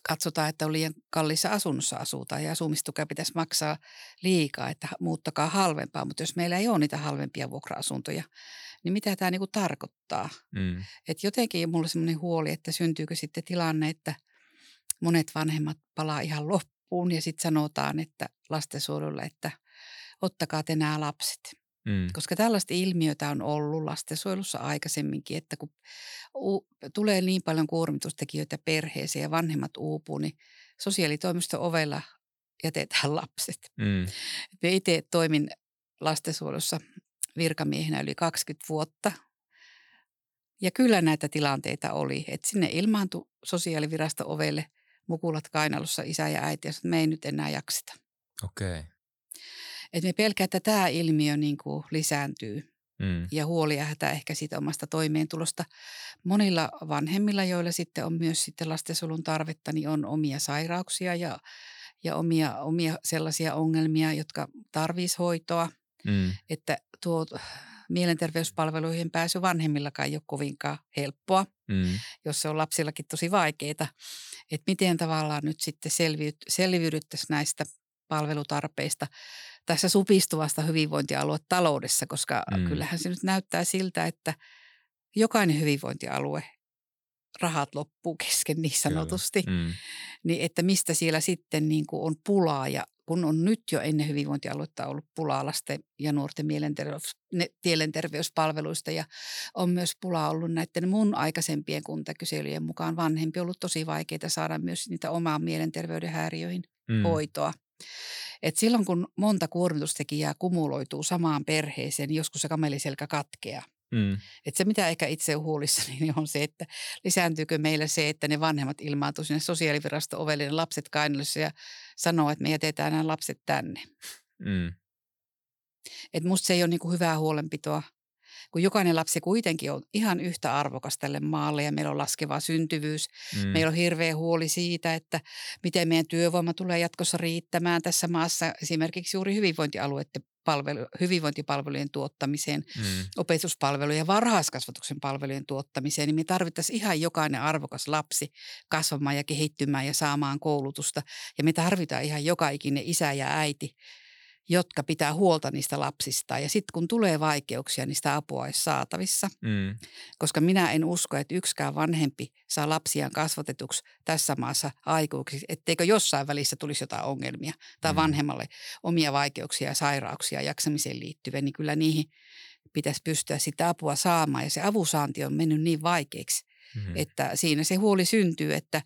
katsotaan, että on liian kalliissa asunnossa asutaan ja asumistukea pitäisi maksaa liikaa, että muuttakaa halvempaa. Mutta jos meillä ei ole niitä halvempia vuokra-asuntoja, niin mitä tämä niinku tarkoittaa? Mm. Et jotenkin mulla on semmoinen huoli, että syntyykö sitten tilanne, että monet vanhemmat palaa ihan loppuun ja sitten sanotaan, että lastensuojelulle, että ottakaa te nämä lapset. Mm. Koska tällaista ilmiötä on ollut lastensuojelussa aikaisemminkin, että kun u- tulee niin paljon kuormitustekijöitä perheeseen ja vanhemmat uupuu, niin sosiaalitoimiston ovella jätetään lapset. Mm. Me itse toimin lastensuojelussa virkamiehenä yli 20 vuotta. Ja kyllä näitä tilanteita oli, että sinne ilmaantui sosiaalivirasto ovelle mukulat kainalossa isä ja äiti, ja sanoi, että me ei nyt enää jakseta. Okei. Okay. Et me pelkää, että tämä ilmiö niin kuin lisääntyy Mm. ja huoli ja hätä ehkä siitä omasta toimeentulosta. Monilla vanhemmilla, joilla sitten on myös sitten lastensuojelun tarvetta, niin on omia sairauksia ja, ja omia, omia sellaisia ongelmia, jotka tarvitsisi hoitoa. Mm. Että tuo mielenterveyspalveluihin pääsy vanhemmillakaan ei ole kovinkaan helppoa, Mm. jos se on lapsillakin tosi vaikeaa. Että miten tavallaan nyt sitten selviydyttäisiin näistä palvelutarpeista tässä supistuvasta hyvinvointialuetaloudessa, koska Mm. kyllähän se nyt näyttää siltä, että jokainen hyvinvointialue rahat loppuu kesken niin sanotusti, Mm. niin että mistä siellä sitten niin kuin on pulaa ja kun on nyt jo ennen hyvinvointialuetta ollut pulaa lasten ja nuorten mielenterveys, ne- mielenterveyspalveluista ja on myös pulaa ollut näiden mun aikaisempien kuntakyselyjen mukaan vanhempi ollut tosi vaikeaa saada myös niitä omaan mielenterveyden häiriöihin Mm. hoitoa. Et silloin kun monta kuormitustekijää kumuloituu samaan perheeseen, niin joskus se kameliselkä katkeaa. Mm. Et se, mitä ehkä itse olen huolissani, niin on se, että lisääntyykö meillä se, että ne vanhemmat ilmaantuu sinne sosiaalivirasto ovelle, ne lapset kainalossa ja sanoo, että me jätetään nämä lapset tänne. Mm. Et musta se ei ole niinku hyvää huolenpitoa, kun jokainen lapsi kuitenkin on ihan yhtä arvokas tälle maalle ja meillä on laskeva syntyvyys. Mm. Meillä on hirveä huoli siitä, että miten meidän työvoima tulee jatkossa riittämään tässä maassa esimerkiksi juuri hyvinvointialueiden palvelu, hyvinvointipalvelujen tuottamiseen, Mm. opetuspalvelujen ja varhaiskasvatuksen palvelujen tuottamiseen, niin me tarvittaisiin ihan jokainen arvokas lapsi kasvamaan ja kehittymään ja saamaan koulutusta. Ja me tarvitaan ihan joka ikinen isä ja äiti, jotka pitää huolta niistä lapsista. Ja sitten kun tulee vaikeuksia, niin sitä apua olisi saatavissa. Mm. Koska minä en usko, että yksikään vanhempi saa lapsiaan kasvatetuksi tässä maassa aikuiksi, etteikö jossain välissä tulisi jotain ongelmia tai Mm. vanhemmalle omia vaikeuksia ja sairauksia jaksamiseen liittyviä, niin kyllä niihin pitäisi pystyä sitä apua saamaan. Ja se avunsaanti on mennyt niin vaikeaksi, Mm. että siinä se huoli syntyy, että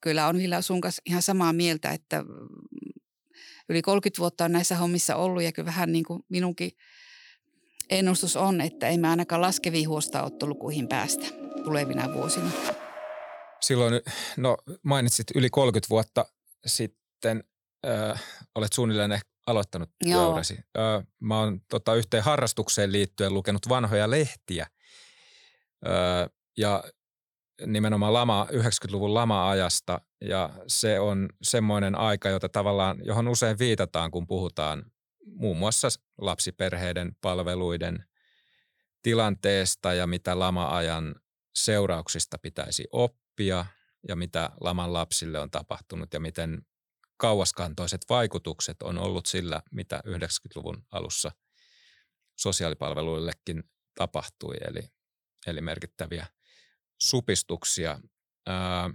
kyllä on vielä sun kanssa ihan samaa mieltä, että yli 30 vuotta on näissä hommissa ollut ja kyllä vähän niin kuin minunkin ennustus on, että emme ainakaan laskeviin huostaanottolukuihin päästä tulevina vuosina. Silloin, no mainitsit yli 30 vuotta sitten, äh, olet suunnilleen ehkä aloittanut Joo. työurasi. Äh, mä oon tota, yhteen harrastukseen liittyen lukenut vanhoja lehtiä. Äh, ja nimenomaan lama, 90-luvun lama-ajasta. Ja se on semmoinen aika, jota tavallaan, johon usein viitataan, kun puhutaan muun muassa lapsiperheiden palveluiden tilanteesta ja mitä lama-ajan seurauksista pitäisi oppia ja mitä laman lapsille on tapahtunut ja miten kauaskantoiset vaikutukset on ollut sillä, mitä 90-luvun alussa sosiaalipalveluillekin tapahtui, eli, eli merkittäviä supistuksia. Ää,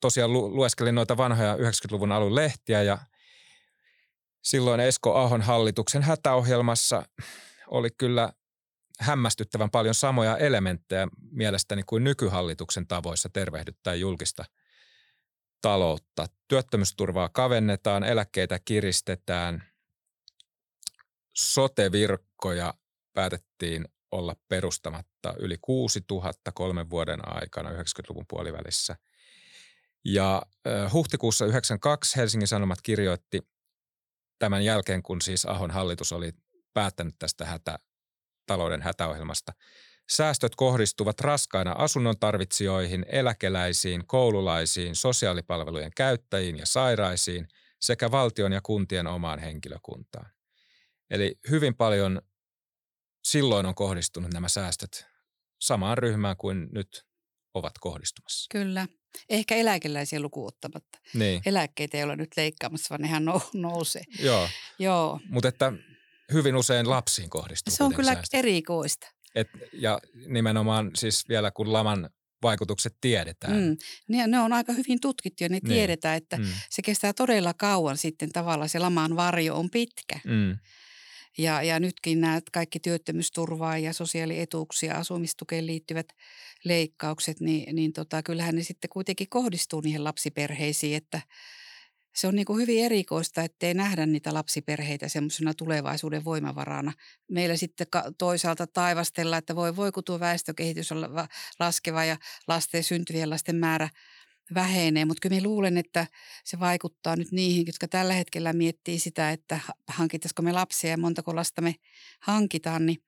tosiaan lu, lueskelin noita vanhoja 90-luvun alun lehtiä ja silloin Esko Ahon hallituksen hätäohjelmassa oli kyllä hämmästyttävän paljon samoja elementtejä mielestäni kuin nykyhallituksen tavoissa tervehdyttää julkista taloutta. Työttömyysturvaa kavennetaan, eläkkeitä kiristetään, sotevirkkoja päätettiin olla perustamatta yli 6000 kolmen vuoden aikana 90-luvun puolivälissä. Ja huhtikuussa 92 Helsingin Sanomat kirjoitti tämän jälkeen, kun siis Ahon hallitus oli päättänyt tästä hätä, talouden hätäohjelmasta. Säästöt kohdistuvat raskaina asunnon tarvitsijoihin, eläkeläisiin, koululaisiin, sosiaalipalvelujen käyttäjiin ja sairaisiin sekä valtion ja kuntien omaan henkilökuntaan. Eli hyvin paljon silloin on kohdistunut nämä säästöt samaan ryhmään kuin nyt ovat kohdistumassa. Kyllä. Ehkä eläkeläisiä lukuun ottamatta. Niin, Eläkkeitä ei olla nyt leikkaamassa, vaan nehän nou- nousee. joo. Joo. Mutta että hyvin usein lapsiin kohdistuu Se on kyllä säästöt. erikoista. Et, ja nimenomaan siis vielä kun laman vaikutukset tiedetään. Mm. Ne, ne on aika hyvin tutkittu ja ne Niin. tiedetään, että Mm, se kestää todella kauan sitten tavallaan. Se laman varjo on pitkä. mm, Ja, ja nytkin nämä kaikki työttömyysturvaa ja sosiaalietuuksia, asumistukeen liittyvät leikkaukset, niin, niin tota, kyllähän ne sitten kuitenkin kohdistuu niihin lapsiperheisiin, että se on niin kuin hyvin erikoista, ettei nähdä niitä lapsiperheitä semmoisena tulevaisuuden voimavarana. Meillä sitten toisaalta taivastellaan, että voi, voi kun tuo väestökehitys on va- laskeva ja lasten syntyvien lasten määrä vähenee, mutta kyllä mä luulen, että se vaikuttaa nyt niihin, jotka tällä hetkellä miettii sitä, että ha- hankitaisiko me lapsia ja montako lasta me hankitaan, niin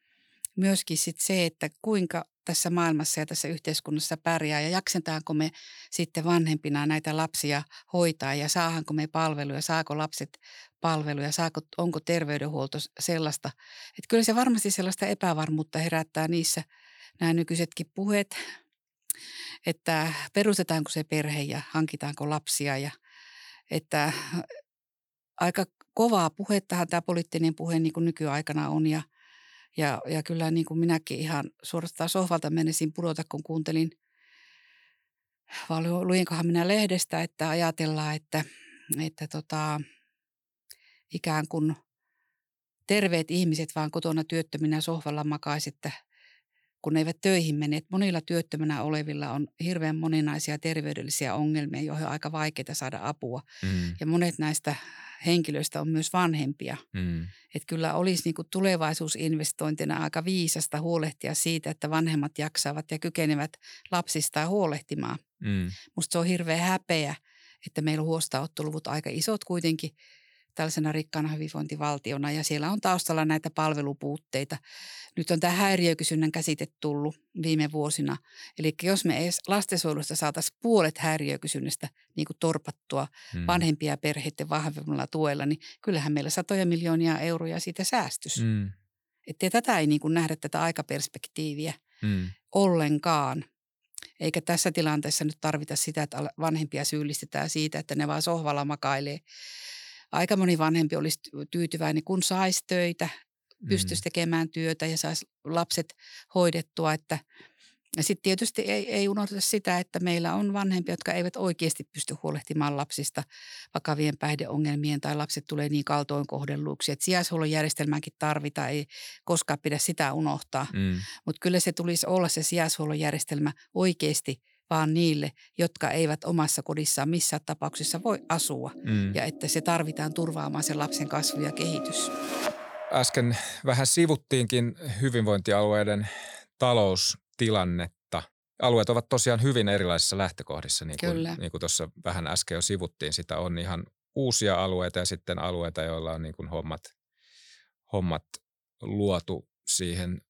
myöskin sit se, että kuinka tässä maailmassa ja tässä yhteiskunnassa pärjää ja jaksetaanko me sitten vanhempina näitä lapsia hoitaa ja saahanko me palveluja, saako lapset palveluja, saako, onko terveydenhuolto sellaista. Että kyllä se varmasti sellaista epävarmuutta herättää niissä nämä nykyisetkin puheet, että perustetaanko se perhe ja hankitaanko lapsia ja että aika kovaa puhettahan tämä poliittinen puhe niin kuin nykyaikana on ja, ja, ja kyllä niin kuin minäkin ihan suorastaan sohvalta menisin pudota, kun kuuntelin, vai lu- luinkohan minä lehdestä, että ajatellaan, että, että tota, ikään kuin terveet ihmiset vaan kotona työttöminä sohvalla makaisi, että kun ne eivät töihin mene. Että monilla työttömänä olevilla on hirveän moninaisia terveydellisiä ongelmia, joihin on aika vaikeaa saada apua. mm, Ja monet näistä henkilöistä on myös vanhempia. mm, Että kyllä olisi niin kuin tulevaisuusinvestointina aika viisasta huolehtia siitä, että vanhemmat jaksavat ja kykenevät lapsistaan huolehtimaan. mm, Musta se on hirveä häpeä, että meillä on huostaanottoluvut aika isot kuitenkin tällaisena rikkaana hyvinvointivaltiona ja siellä on taustalla näitä palvelupuutteita. Nyt on tämä häiriökysynnän käsite tullut viime vuosina. Eli jos me edes lastensuojelusta saataisiin puolet häiriökysynnästä niin kuin torpattua mm, vanhempia perheiden vahvemmalla tuella, niin kyllähän meillä satoja miljoonia euroja siitä säästys. Mm. mm, Että tätä ei niin kuin nähdä tätä aikaperspektiiviä mm, ollenkaan. Eikä tässä tilanteessa nyt tarvita sitä, että vanhempia syyllistetään siitä, että ne vaan sohvalla makailee. Aika moni vanhempi olisi ty- tyytyväinen, kun saisi töitä, pystyisi tekemään työtä ja saisi lapset hoidettua. Että ja sitten tietysti ei, ei unohdeta sitä, että meillä on vanhempia, jotka eivät oikeasti pysty huolehtimaan lapsista vakavien päihdeongelmien tai lapset tulee niin kaltoin kohdelluiksi. Että sijaishuollon järjestelmäänkin tarvitaan, ei koskaan pidä sitä unohtaa. mm, Mutta kyllä se tulisi olla se sijaishuollon järjestelmä oikeasti vaan niille, jotka eivät omassa kodissaan missään tapauksessa voi asua. mm. Ja että se tarvitaan turvaamaan sen lapsen kasvu ja kehitys. Äsken vähän sivuttiinkin hyvinvointialueiden taloustilannetta. Alueet ovat tosiaan hyvin erilaisissa lähtökohdissa, niin kuin, Kyllä. niin kuin tuossa vähän äsken jo sivuttiin. Sitä on ihan uusia alueita ja sitten alueita, joilla on niin kuin hommat, hommat luotu siihen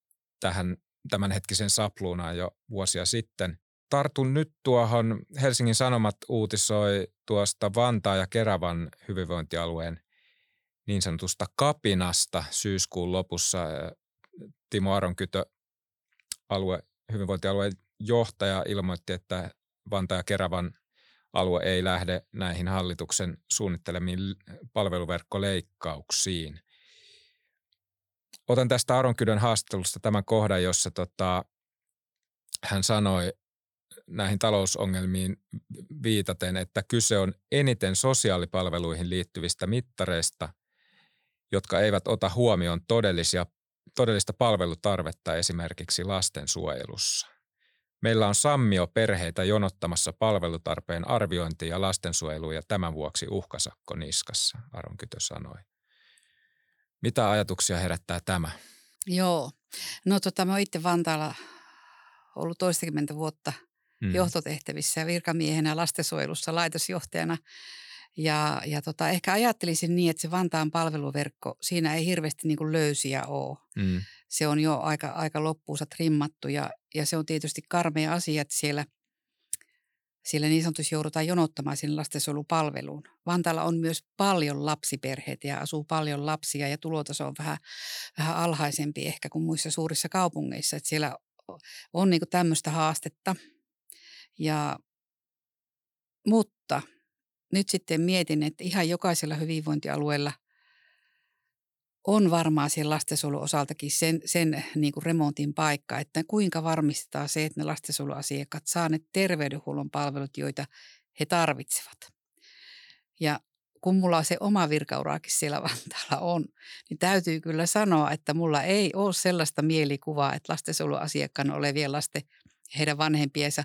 tähän tämänhetkisen sapluunaan jo vuosia sitten. Tartun nyt tuohon, Helsingin Sanomat uutisoi tuosta Vantaa ja Keravan hyvinvointialueen niin sanotusta kapinasta syyskuun lopussa. Timo Aronkytö, alue, hyvinvointialueen johtaja, ilmoitti, että Vantaa ja Keravan alue ei lähde näihin hallituksen suunnittelemiin palveluverkkoleikkauksiin. Otan tästä Aronkydön haastattelusta tämän kohdan, jossa tota, hän sanoi näihin talousongelmiin viitaten, että kyse on eniten sosiaalipalveluihin liittyvistä mittareista, jotka eivät ota huomioon todellisia, todellista palvelutarvetta esimerkiksi lastensuojelussa. Meillä on sammio perheitä jonottamassa palvelutarpeen arviointia ja lastensuojeluun ja tämän vuoksi uhkasakko niskassa, Aron Kytö sanoi. Mitä ajatuksia herättää tämä? Joo. No tota, mä itse Vantaalla ollut toistakymmentä vuotta Mm. johtotehtävissä ja virkamiehenä lastensuojelussa laitosjohtajana. Ja, ja tota, ehkä ajattelisin niin, että se Vantaan palveluverkko, siinä ei hirveästi niin löysiä ole. Mm. Se on jo aika, aika loppuunsa trimmattu ja, ja se on tietysti karmea asia, että siellä, siellä niin sanotusti joudutaan jonottamaan sinne lastensuojelupalveluun. Vantaalla on myös paljon lapsiperheitä ja asuu paljon lapsia ja tulotaso on vähän, vähän alhaisempi ehkä kuin muissa suurissa kaupungeissa. Että siellä on niin tämmöistä haastetta. Ja, mutta nyt sitten mietin, että ihan jokaisella hyvinvointialueella on varmaan siellä lastensuojelun osaltakin sen, sen niin kuin remontin paikka, että kuinka varmistetaan se, että ne lastensuojeluasiakkaat saa ne terveydenhuollon palvelut, joita he tarvitsevat. Ja kun mulla se oma virkauraakin siellä Vantaalla on, niin täytyy kyllä sanoa, että mulla ei ole sellaista mielikuvaa, että lastensuojeluasiakkaana olevien lasten heidän vanhempiensa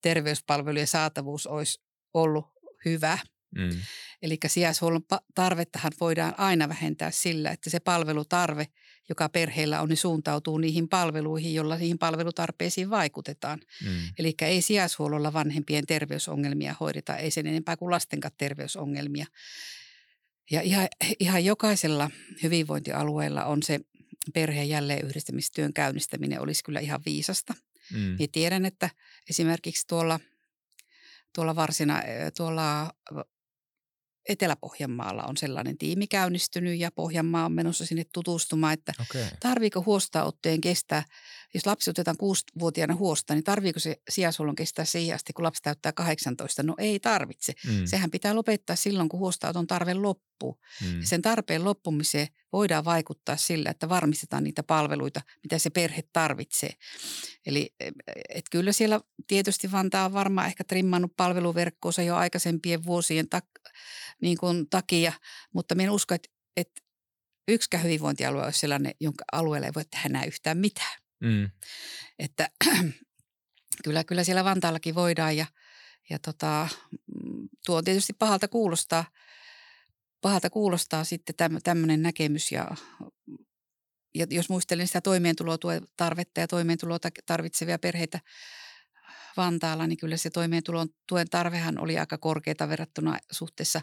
terveyspalvelujen saatavuus olisi ollut hyvä. Mm. Eli sijaishuollon tarvettahan voidaan aina vähentää sillä, että se palvelutarve, joka perheellä on, niin suuntautuu niihin palveluihin, jolla niihin palvelutarpeisiin vaikutetaan. Mm. Eli ei sijaishuollolla vanhempien terveysongelmia hoideta, ei sen enempää kuin lastenkaan terveysongelmia. Ja ihan, ihan jokaisella hyvinvointialueella on se perheen jälleen yhdistämistyön käynnistäminen olisi kyllä ihan viisasta. Mm. Ja tiedän, että esimerkiksi tuolla, tuolla varsina, tuolla Etelä-Pohjanmaalla on sellainen tiimi käynnistynyt ja Pohjanmaa on menossa sinne tutustumaan, että okay. tarviiko huostaanottojen kestää, jos lapsi otetaan kuusivuotiaana huosta, niin tarviiko se sijaishuollon kestää siihen asti, kun lapsi täyttää 18? No ei tarvitse. Mm. Sehän pitää lopettaa silloin, kun huostaanoton tarve loppuu. Mm. Sen tarpeen loppumiseen voidaan vaikuttaa sillä, että varmistetaan niitä palveluita, mitä se perhe tarvitsee. Eli et kyllä siellä tietysti Vantaa on varmaan ehkä trimmannut palveluverkkoonsa jo aikaisempien vuosien tak- niin kuin takia, mutta minä uskon, että, että yksikään hyvinvointialue olisi sellainen, jonka alueella ei voi tehdä enää yhtään mitään. Mm. Että kyllä, kyllä siellä Vantaallakin voidaan ja, ja tota, mm, tuo on tietysti pahalta kuulostaa, pahalta kuulostaa sitten tämmöinen näkemys ja, ja jos muistelen sitä toimeentulotuen tarvetta ja toimeentuloa tarvitsevia perheitä Vantaalla, niin kyllä se toimeentulon tuen tarvehan oli aika korkeata verrattuna suhteessa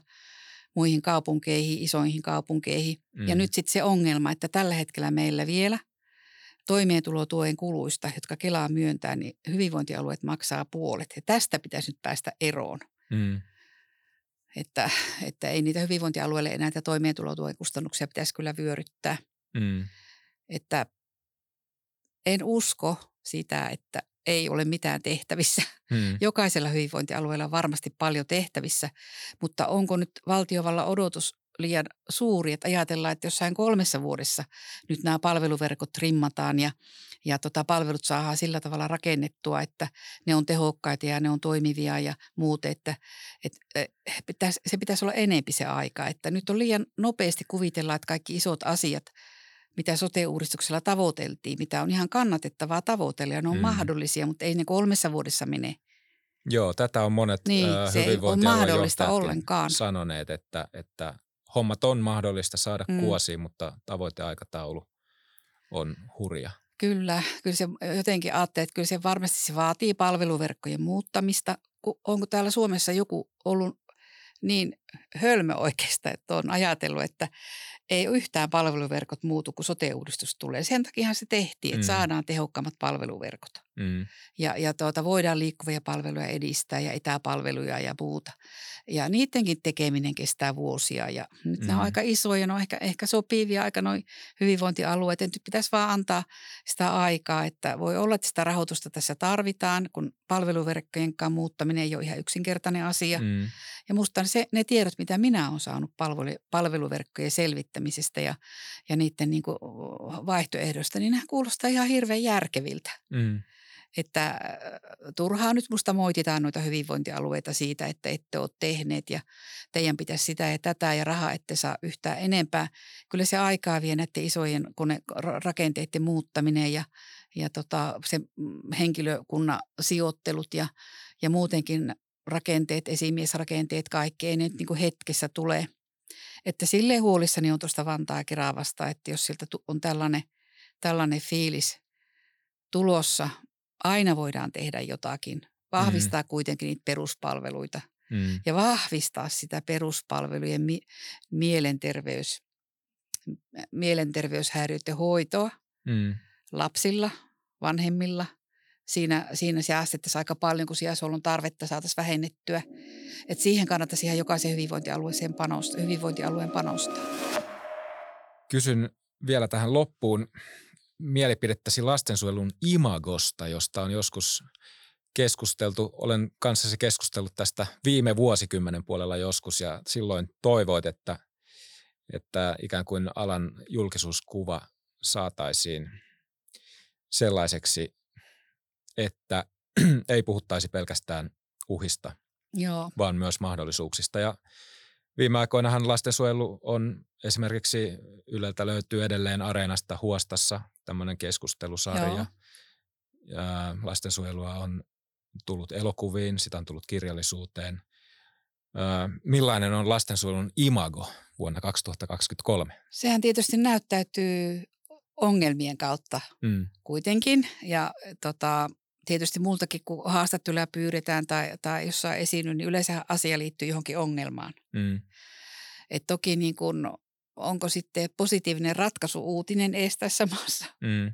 muihin kaupunkeihin, isoihin kaupunkeihin. Mm. Ja nyt sitten se ongelma, että tällä hetkellä meillä vielä toimeentulotuen kuluista, jotka Kelaa myöntää, niin hyvinvointialueet maksaa puolet. Ja tästä pitäisi nyt päästä eroon. Mm. Että, että ei niitä hyvinvointialueille enää näitä toimeentulotuen kustannuksia pitäisi kyllä vyöryttää. Mm. Että en usko sitä, että ei ole mitään tehtävissä. Hmm. Jokaisella hyvinvointialueella on varmasti paljon tehtävissä, mutta onko nyt valtiovalla odotus liian suuri, että ajatellaan, että jossain kolmessa vuodessa nyt nämä palveluverkot trimmataan ja, ja tota, palvelut saadaan sillä tavalla rakennettua, että ne on tehokkaita ja ne on toimivia ja muut, että, että se pitäisi olla enempi se aika. Että nyt on liian nopeasti kuvitella, että kaikki isot asiat – mitä sote-uudistuksella tavoiteltiin, mitä on ihan kannatettavaa tavoitella ja ne on mm. mahdollisia, mutta ei ne kolmessa vuodessa mene. Joo, tätä on monet niin, äh, se ei ole mahdollista ollenkaan. sanoneet, että, että hommat on mahdollista saada mm. kuosiin, mutta tavoiteaikataulu on hurja. Kyllä, kyllä se jotenkin ajattelee, että kyllä se varmasti se vaatii palveluverkkojen muuttamista. Onko täällä Suomessa joku ollut niin hölmö oikeastaan, että on ajatellut, että ei yhtään palveluverkot muutu, kun sote-uudistus tulee. Sen takia se tehtiin, että mm. saadaan tehokkaammat palveluverkot. Mm. Ja, ja tuota, voidaan liikkuvia palveluja edistää ja etäpalveluja ja muuta. Ja niidenkin tekeminen kestää vuosia ja nyt mm. ne on aika isoja, ne on ehkä, ehkä sopivia aika noin hyvinvointialueet. Nyt pitäisi vaan antaa sitä aikaa, että voi olla, että sitä rahoitusta tässä tarvitaan, kun palveluverkkojen muuttaminen ei ole ihan yksinkertainen asia. Mm. Ja musta se, ne tiedot, mitä minä olen saanut palvelu, palveluverkkojen selvittämisestä ja, ja niiden niin kuin vaihtoehdosta, niin nämä kuulostaa ihan hirveän järkeviltä. Mm. Että äh, turhaa nyt musta moititaan noita hyvinvointialueita siitä, että ette ole tehneet ja teidän pitäisi sitä ja tätä ja rahaa ette saa yhtään enempää. Kyllä se aikaa vie näiden isojen kone, rakenteiden muuttaminen ja, ja tota, se mm, henkilökunnan sijoittelut ja, ja muutenkin rakenteet, esimiesrakenteet, kaikki ei nyt niin kuin hetkessä tule. Että silleen huolissani on tuosta Vantaa Keravasta, että jos sieltä on tällainen, tällainen fiilis tulossa, aina voidaan tehdä jotakin. Vahvistaa mm. kuitenkin niitä peruspalveluita mm. ja vahvistaa sitä peruspalvelujen mi- mielenterveys, mielenterveyshäiriöiden hoitoa mm. lapsilla, vanhemmilla. Siinä, siinä säästettäisiin aika paljon, kun sijaishuollon tarvetta saataisiin vähennettyä. Et siihen kannattaisi ihan jokaisen hyvinvointialueeseen panostaa, hyvinvointialueen panostaa. Kysyn vielä tähän loppuun mielipidettäsi lastensuojelun imagosta, josta on joskus keskusteltu, olen kanssasi keskustellut tästä viime vuosikymmenen puolella joskus ja silloin toivoit, että, että ikään kuin alan julkisuuskuva saataisiin sellaiseksi, että ei puhuttaisi pelkästään uhista, Joo. vaan myös mahdollisuuksista. Ja viime aikoinahan lastensuojelu on esimerkiksi Yleltä löytyy edelleen Areenasta Huostassa tämmöinen keskustelusarja. Joo. Ja lastensuojelua on tullut elokuviin, sitä on tullut kirjallisuuteen. Millainen on lastensuojelun imago vuonna 2023? Sehän tietysti näyttäytyy ongelmien kautta Mm. kuitenkin. Ja tota, tietysti multakin, kun haastatteluja pyydetään tai, tai jossain esiinny, niin yleensä asia liittyy johonkin ongelmaan. Mm. Et toki niin kun, onko sitten positiivinen ratkaisu uutinen ees tässä maassa. Mm.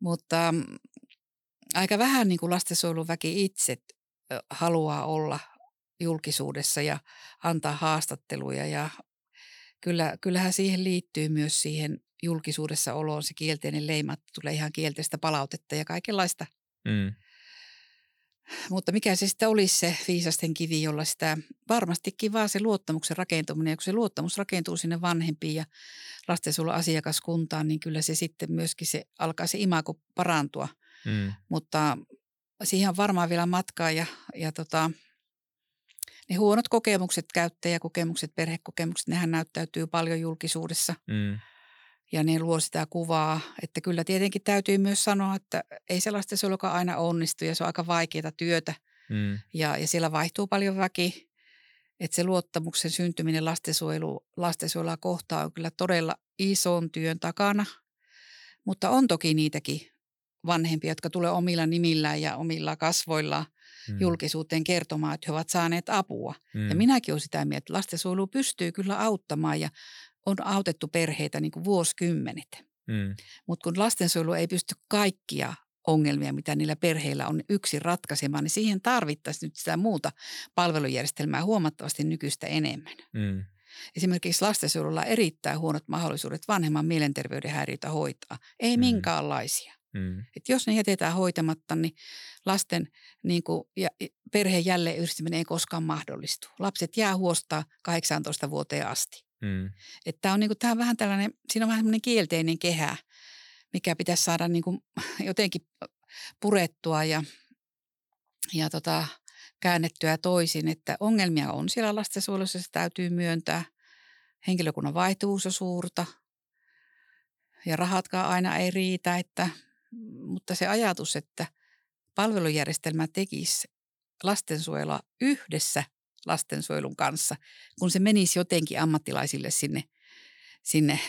Mutta mm, aika vähän niin kuin lastensuojeluväki itse haluaa olla julkisuudessa ja antaa haastatteluja. Ja kyllä, kyllähän siihen liittyy myös siihen julkisuudessa oloon se kielteinen leima, tulee ihan kielteistä palautetta ja kaikenlaista. Mm. Mutta mikä se sitten olisi se viisasten kivi, jolla sitä varmastikin vaan se luottamuksen rakentuminen. Ja kun se luottamus rakentuu sinne vanhempiin ja lastensuojelun asiakaskuntaan, niin kyllä se sitten myöskin se alkaa se imago parantua. Mm. Mutta siihen on varmaan vielä matkaa ja, ja tota, ne huonot kokemukset, käyttäjäkokemukset, perhekokemukset, nehän näyttäytyy paljon julkisuudessa Mm. Ja ne luo sitä kuvaa. Että kyllä tietenkin täytyy myös sanoa, että ei se lastensuojelukaan aina onnistu ja se on aika vaikeaa työtä Mm. ja, ja siellä vaihtuu paljon väki. Että se luottamuksen syntyminen lastensuojelu, lastensuojelua kohtaan on kyllä todella ison työn takana. Mutta on toki niitäkin vanhempia, jotka tulee omilla nimillään ja omilla kasvoillaan Mm. julkisuuteen kertomaan, että he ovat saaneet apua. Mm. Ja minäkin olen sitä mieltä, että lastensuojelu pystyy kyllä auttamaan ja on autettu perheitä niin kuin vuosikymmenet. Mm. Mutta kun lastensuojelu ei pysty kaikkia ongelmia, mitä niillä perheillä on yksin ratkaisemaan, niin siihen tarvittaisiin nyt sitä muuta palvelujärjestelmää huomattavasti nykyistä enemmän. Mm. Esimerkiksi lastensuojelulla on erittäin huonot mahdollisuudet vanhemman mielenterveyden häiriötä hoitaa. Ei Mm. minkäänlaisia. Mm. Et jos ne jätetään hoitamatta, niin lasten niin kuin, ja perheen jälleen yhdistyminen ei koskaan mahdollistu. Lapset jää huostaa 18 vuoteen asti. Mm. Että on, niin kuin, tämä on vähän tällainen, siinä on vähän semmoinen kielteinen kehä, mikä pitäisi saada niin kuin, jotenkin purettua ja, ja tota, käännettyä toisin. Että ongelmia on siellä lastensuojelussa, se täytyy myöntää. Henkilökunnan vaihtuvuus on suurta ja rahatkaan aina ei riitä, että, mutta se ajatus, että palvelujärjestelmä tekisi lastensuojelua yhdessä lastensuojelun kanssa, kun se menisi jotenkin ammattilaisille sinne, sinne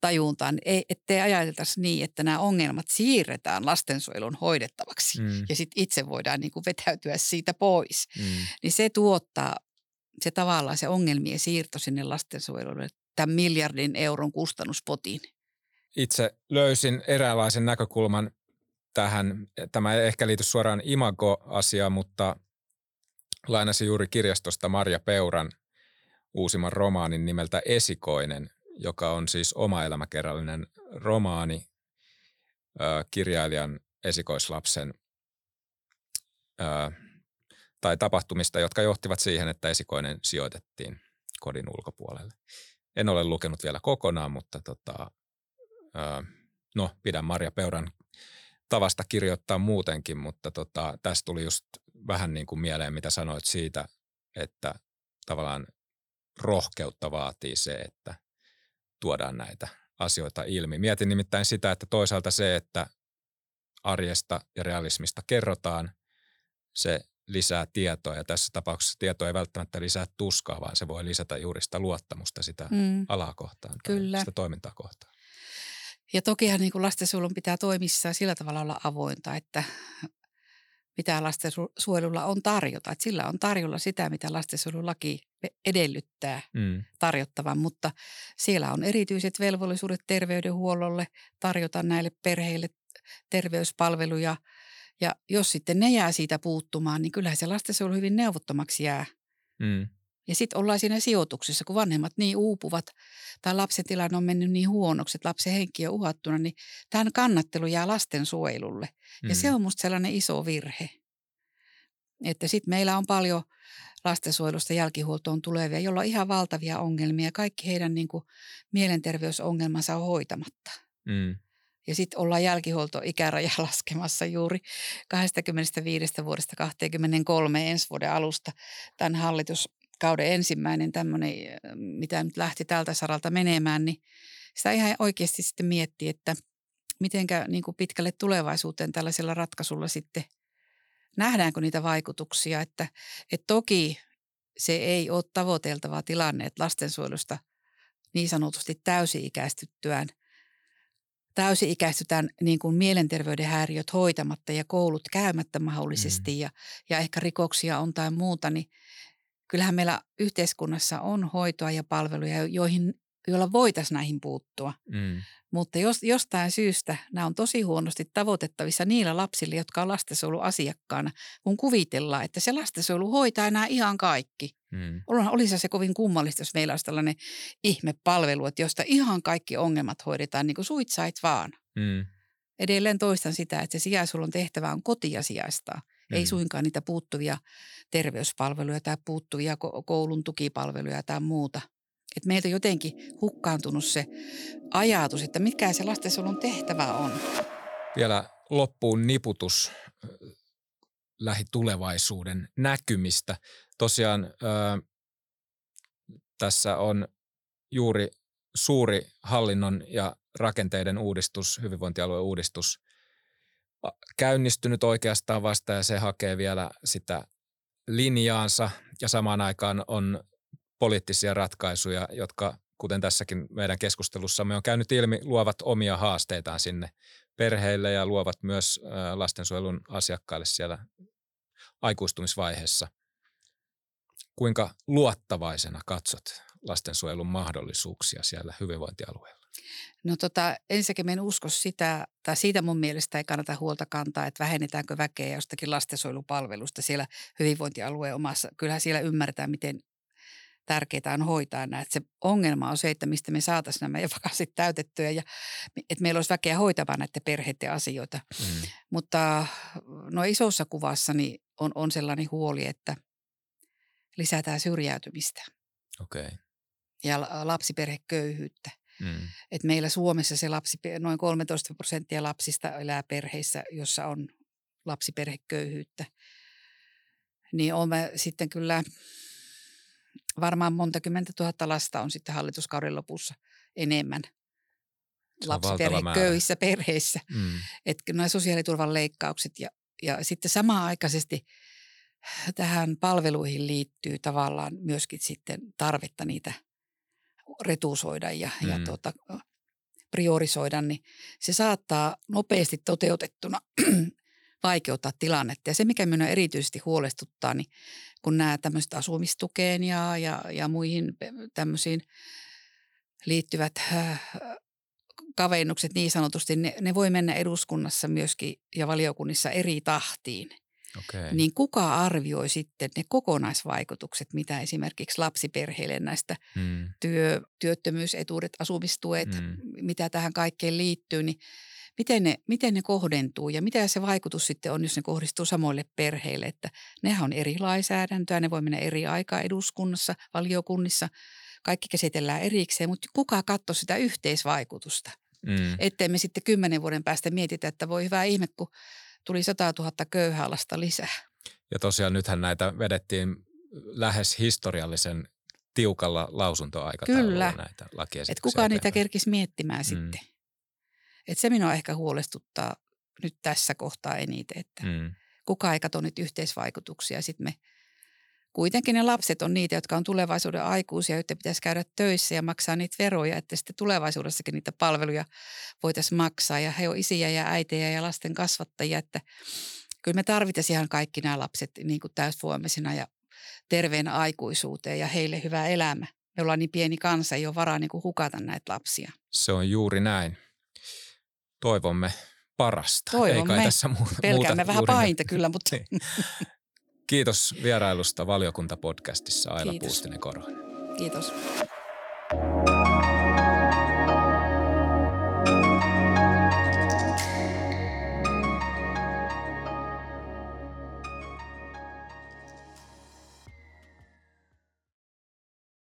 tajuntaan, ei, ettei ajateltaisi niin, että nämä ongelmat siirretään lastensuojelun hoidettavaksi Mm. ja sitten itse voidaan niin kuin vetäytyä siitä pois. Mm. Niin se tuottaa se tavallaan se ongelmien siirto sinne lastensuojelulle tämän miljardin euron kustannuspotin. Itse löysin eräänlaisen näkökulman tähän. Tämä ei ehkä liity suoraan imago-asiaan, mutta lainasin juuri kirjastosta Marja Peuran uusimman romaanin nimeltä Esikoinen, joka on siis oma elämäkerrallinen romaani kirjailijan esikoislapsen tai tapahtumista, jotka johtivat siihen, että esikoinen sijoitettiin kodin ulkopuolelle. En ole lukenut vielä kokonaan, mutta tota, no, pidän Marja Peuran tavasta kirjoittaa muutenkin, mutta tota, tästä tuli just vähän niin kuin mieleen, mitä sanoit siitä, että tavallaan rohkeutta vaatii se, että tuodaan näitä asioita ilmi. Mietin nimittäin sitä, että toisaalta se, että arjesta ja realismista kerrotaan, se lisää tietoa ja tässä tapauksessa tieto ei välttämättä lisää tuskaa, vaan se voi lisätä juuri sitä luottamusta sitä Mm. alaa kohtaan tai Kyllä. sitä toimintaa kohtaan. Ja tokihan niin kuin lastensuojelun pitää toimissa sillä tavalla olla avointa, että mitä lastensuojelulla on tarjota. Että sillä on tarjolla sitä, mitä lastensuojelulaki edellyttää Mm. tarjottavan, mutta siellä on erityiset velvollisuudet terveydenhuollolle tarjota näille perheille terveyspalveluja. Ja jos sitten ne jää siitä puuttumaan, niin kyllähän se lastensuojelu hyvin neuvottomaksi jää. Mm. Ja sitten ollaan siinä sijoituksessa, kun vanhemmat niin uupuvat tai lapsen tilanne on mennyt niin huonoksi, että lapsen henki on uhattuna, niin tämän kannattelu jää lastensuojelulle. Ja Mm. se on musta sellainen iso virhe. Että sitten meillä on paljon lastensuojelusta jälkihuoltoon tulevia, joilla on ihan valtavia ongelmia. Kaikki heidän niin kuin, mielenterveysongelmansa on hoitamatta. Mm. Ja sitten ollaan jälkihuoltoikäraja laskemassa juuri 25 vuodesta 23 ensi vuoden alusta. Tämän hallituskauden ensimmäinen tämmöinen, mitä nyt lähti tältä saralta menemään, niin sitä ihan oikeasti sitten miettii, että mitenkä niin kuin pitkälle tulevaisuuteen tällaisella ratkaisulla sitten nähdäänkö niitä vaikutuksia. Että, että toki se ei ole tavoiteltava tilanne, että lastensuojelusta niin sanotusti täysi-ikäistyttyään – täysi-ikäistytään niin kuin mielenterveyden häiriöt hoitamatta ja koulut käymättä mahdollisesti mm. ja, ja ehkä rikoksia on tai muuta, niin kyllähän meillä yhteiskunnassa on hoitoa ja palveluja, joihin, joilla voitaisiin näihin puuttua. Mm. Mutta jos, jostain syystä nämä on tosi huonosti tavoitettavissa niillä lapsilla, jotka on lastensuojeluasiakkaana, kun kuvitellaan, että se lastensuojelu hoitaa nämä ihan kaikki. Mm. Olisi se kovin kummallista, jos meillä olisi tällainen ihmepalvelu, että josta ihan kaikki ongelmat hoidetaan niin kuin suitsait vaan. Mm. Edelleen toistan sitä, että se sijaisuuden tehtävä on kotia sijaistaa. Mm. Ei suinkaan niitä puuttuvia terveyspalveluja tai puuttuvia koulun tukipalveluja tai muuta. Et meiltä on jotenkin hukkaantunut se ajatus, että mikä se lastensuojelun tehtävä on. Vielä loppuun niputus lähitulevaisuuden näkymistä. Tosiaan ö, tässä on juuri suuri hallinnon ja rakenteiden uudistus, hyvinvointialueen uudistus käynnistynyt oikeastaan vasta ja se hakee vielä sitä linjaansa ja samaan aikaan on poliittisia ratkaisuja, jotka kuten tässäkin meidän keskustelussamme on käynyt ilmi, luovat omia haasteitaan sinne perheille ja luovat myös lastensuojelun asiakkaille siellä aikuistumisvaiheessa. Kuinka luottavaisena katsot lastensuojelun mahdollisuuksia siellä hyvinvointialueella? No tota, ensinnäkin en usko sitä, tai siitä mun mielestä ei kannata huolta kantaa, että vähennetäänkö väkeä jostakin lastensuojelupalvelusta siellä hyvinvointialueen omassa. Kyllähän siellä ymmärretään, miten tärkeää on hoitaa näitä. Se ongelma on se, että mistä me saataisiin nämä vakasit täytettyä ja että meillä olisi väkeä hoitamaan näiden perheiden asioita. Mm. Mutta no isossa kuvassa niin on, on sellainen huoli, että lisätään syrjäytymistä. Okay. Ja lapsiperheköyhyyttä. Mm. Et meillä Suomessa se lapsi, noin 13 prosenttia lapsista elää perheissä, jossa on lapsiperheköyhyyttä. Niin olemme sitten kyllä varmaan monta kymmentä tuhatta lasta on sitten hallituskauden lopussa enemmän lapsiperheköyhissä perheissä. Mm. Että nämä sosiaaliturvan leikkaukset ja, ja sitten samaan aikaisesti tähän palveluihin liittyy tavallaan myöskin sitten tarvetta niitä retusoida ja, mm. ja tuota, priorisoida, niin se saattaa nopeasti toteutettuna vaikeuttaa tilannetta. Ja se, mikä minua erityisesti huolestuttaa, niin kun nämä tämmöiset asumistukeen ja, ja, ja muihin tämmöisiin liittyvät äh, kavennukset niin sanotusti, ne, ne voi mennä eduskunnassa myöskin ja valiokunnissa eri tahtiin. Okay. Niin kuka arvioi sitten ne kokonaisvaikutukset, mitä esimerkiksi lapsiperheille näistä hmm. työ, työttömyysetuudet, asumistuet, hmm. mitä tähän kaikkeen liittyy, niin miten ne, miten ne kohdentuu ja mitä se vaikutus sitten on, jos ne kohdistuu samoille perheille. Että nehän on eri lainsäädäntöä, ne voi mennä eri aikaa eduskunnassa, valiokunnissa, kaikki käsitellään erikseen, mutta kuka katsoo sitä yhteisvaikutusta? Mm. Ettei me sitten kymmenen vuoden päästä mietitä, että voi hyvä ihme, kun tuli 100 000 köyhää lasta lisää. Ja tosiaan nythän näitä vedettiin lähes historiallisen tiukalla lausuntoaikataululla Kyllä. näitä lakiesityksiä. Et kuka niitä kerkisi miettimään mm. sitten. Et se minua ehkä huolestuttaa nyt tässä kohtaa eniten, että mm. kuka ei katso niitä yhteisvaikutuksia. Sitten me kuitenkin ne lapset on niitä, jotka on tulevaisuuden aikuisia, joiden pitäisi käydä töissä ja maksaa niitä veroja, että sitten tulevaisuudessakin niitä palveluja voitaisiin maksaa. Ja he on isiä ja äitejä ja lasten kasvattajia, että kyllä me tarvitaan ihan kaikki nämä lapset niin kuin täysvoimaisina ja terveenä aikuisuuteen ja heille hyvä elämä. Me ollaan niin pieni kansa, ei ole varaa niin kuin hukata näitä lapsia. Se on juuri näin toivomme parasta. Toivomme. Ei kai tässä muuta. Pelkäämme vähän pahinta kyllä, mutta... Niin. Kiitos vierailusta valiokuntapodcastissa Aila Puustinen-Korhonen. Kiitos.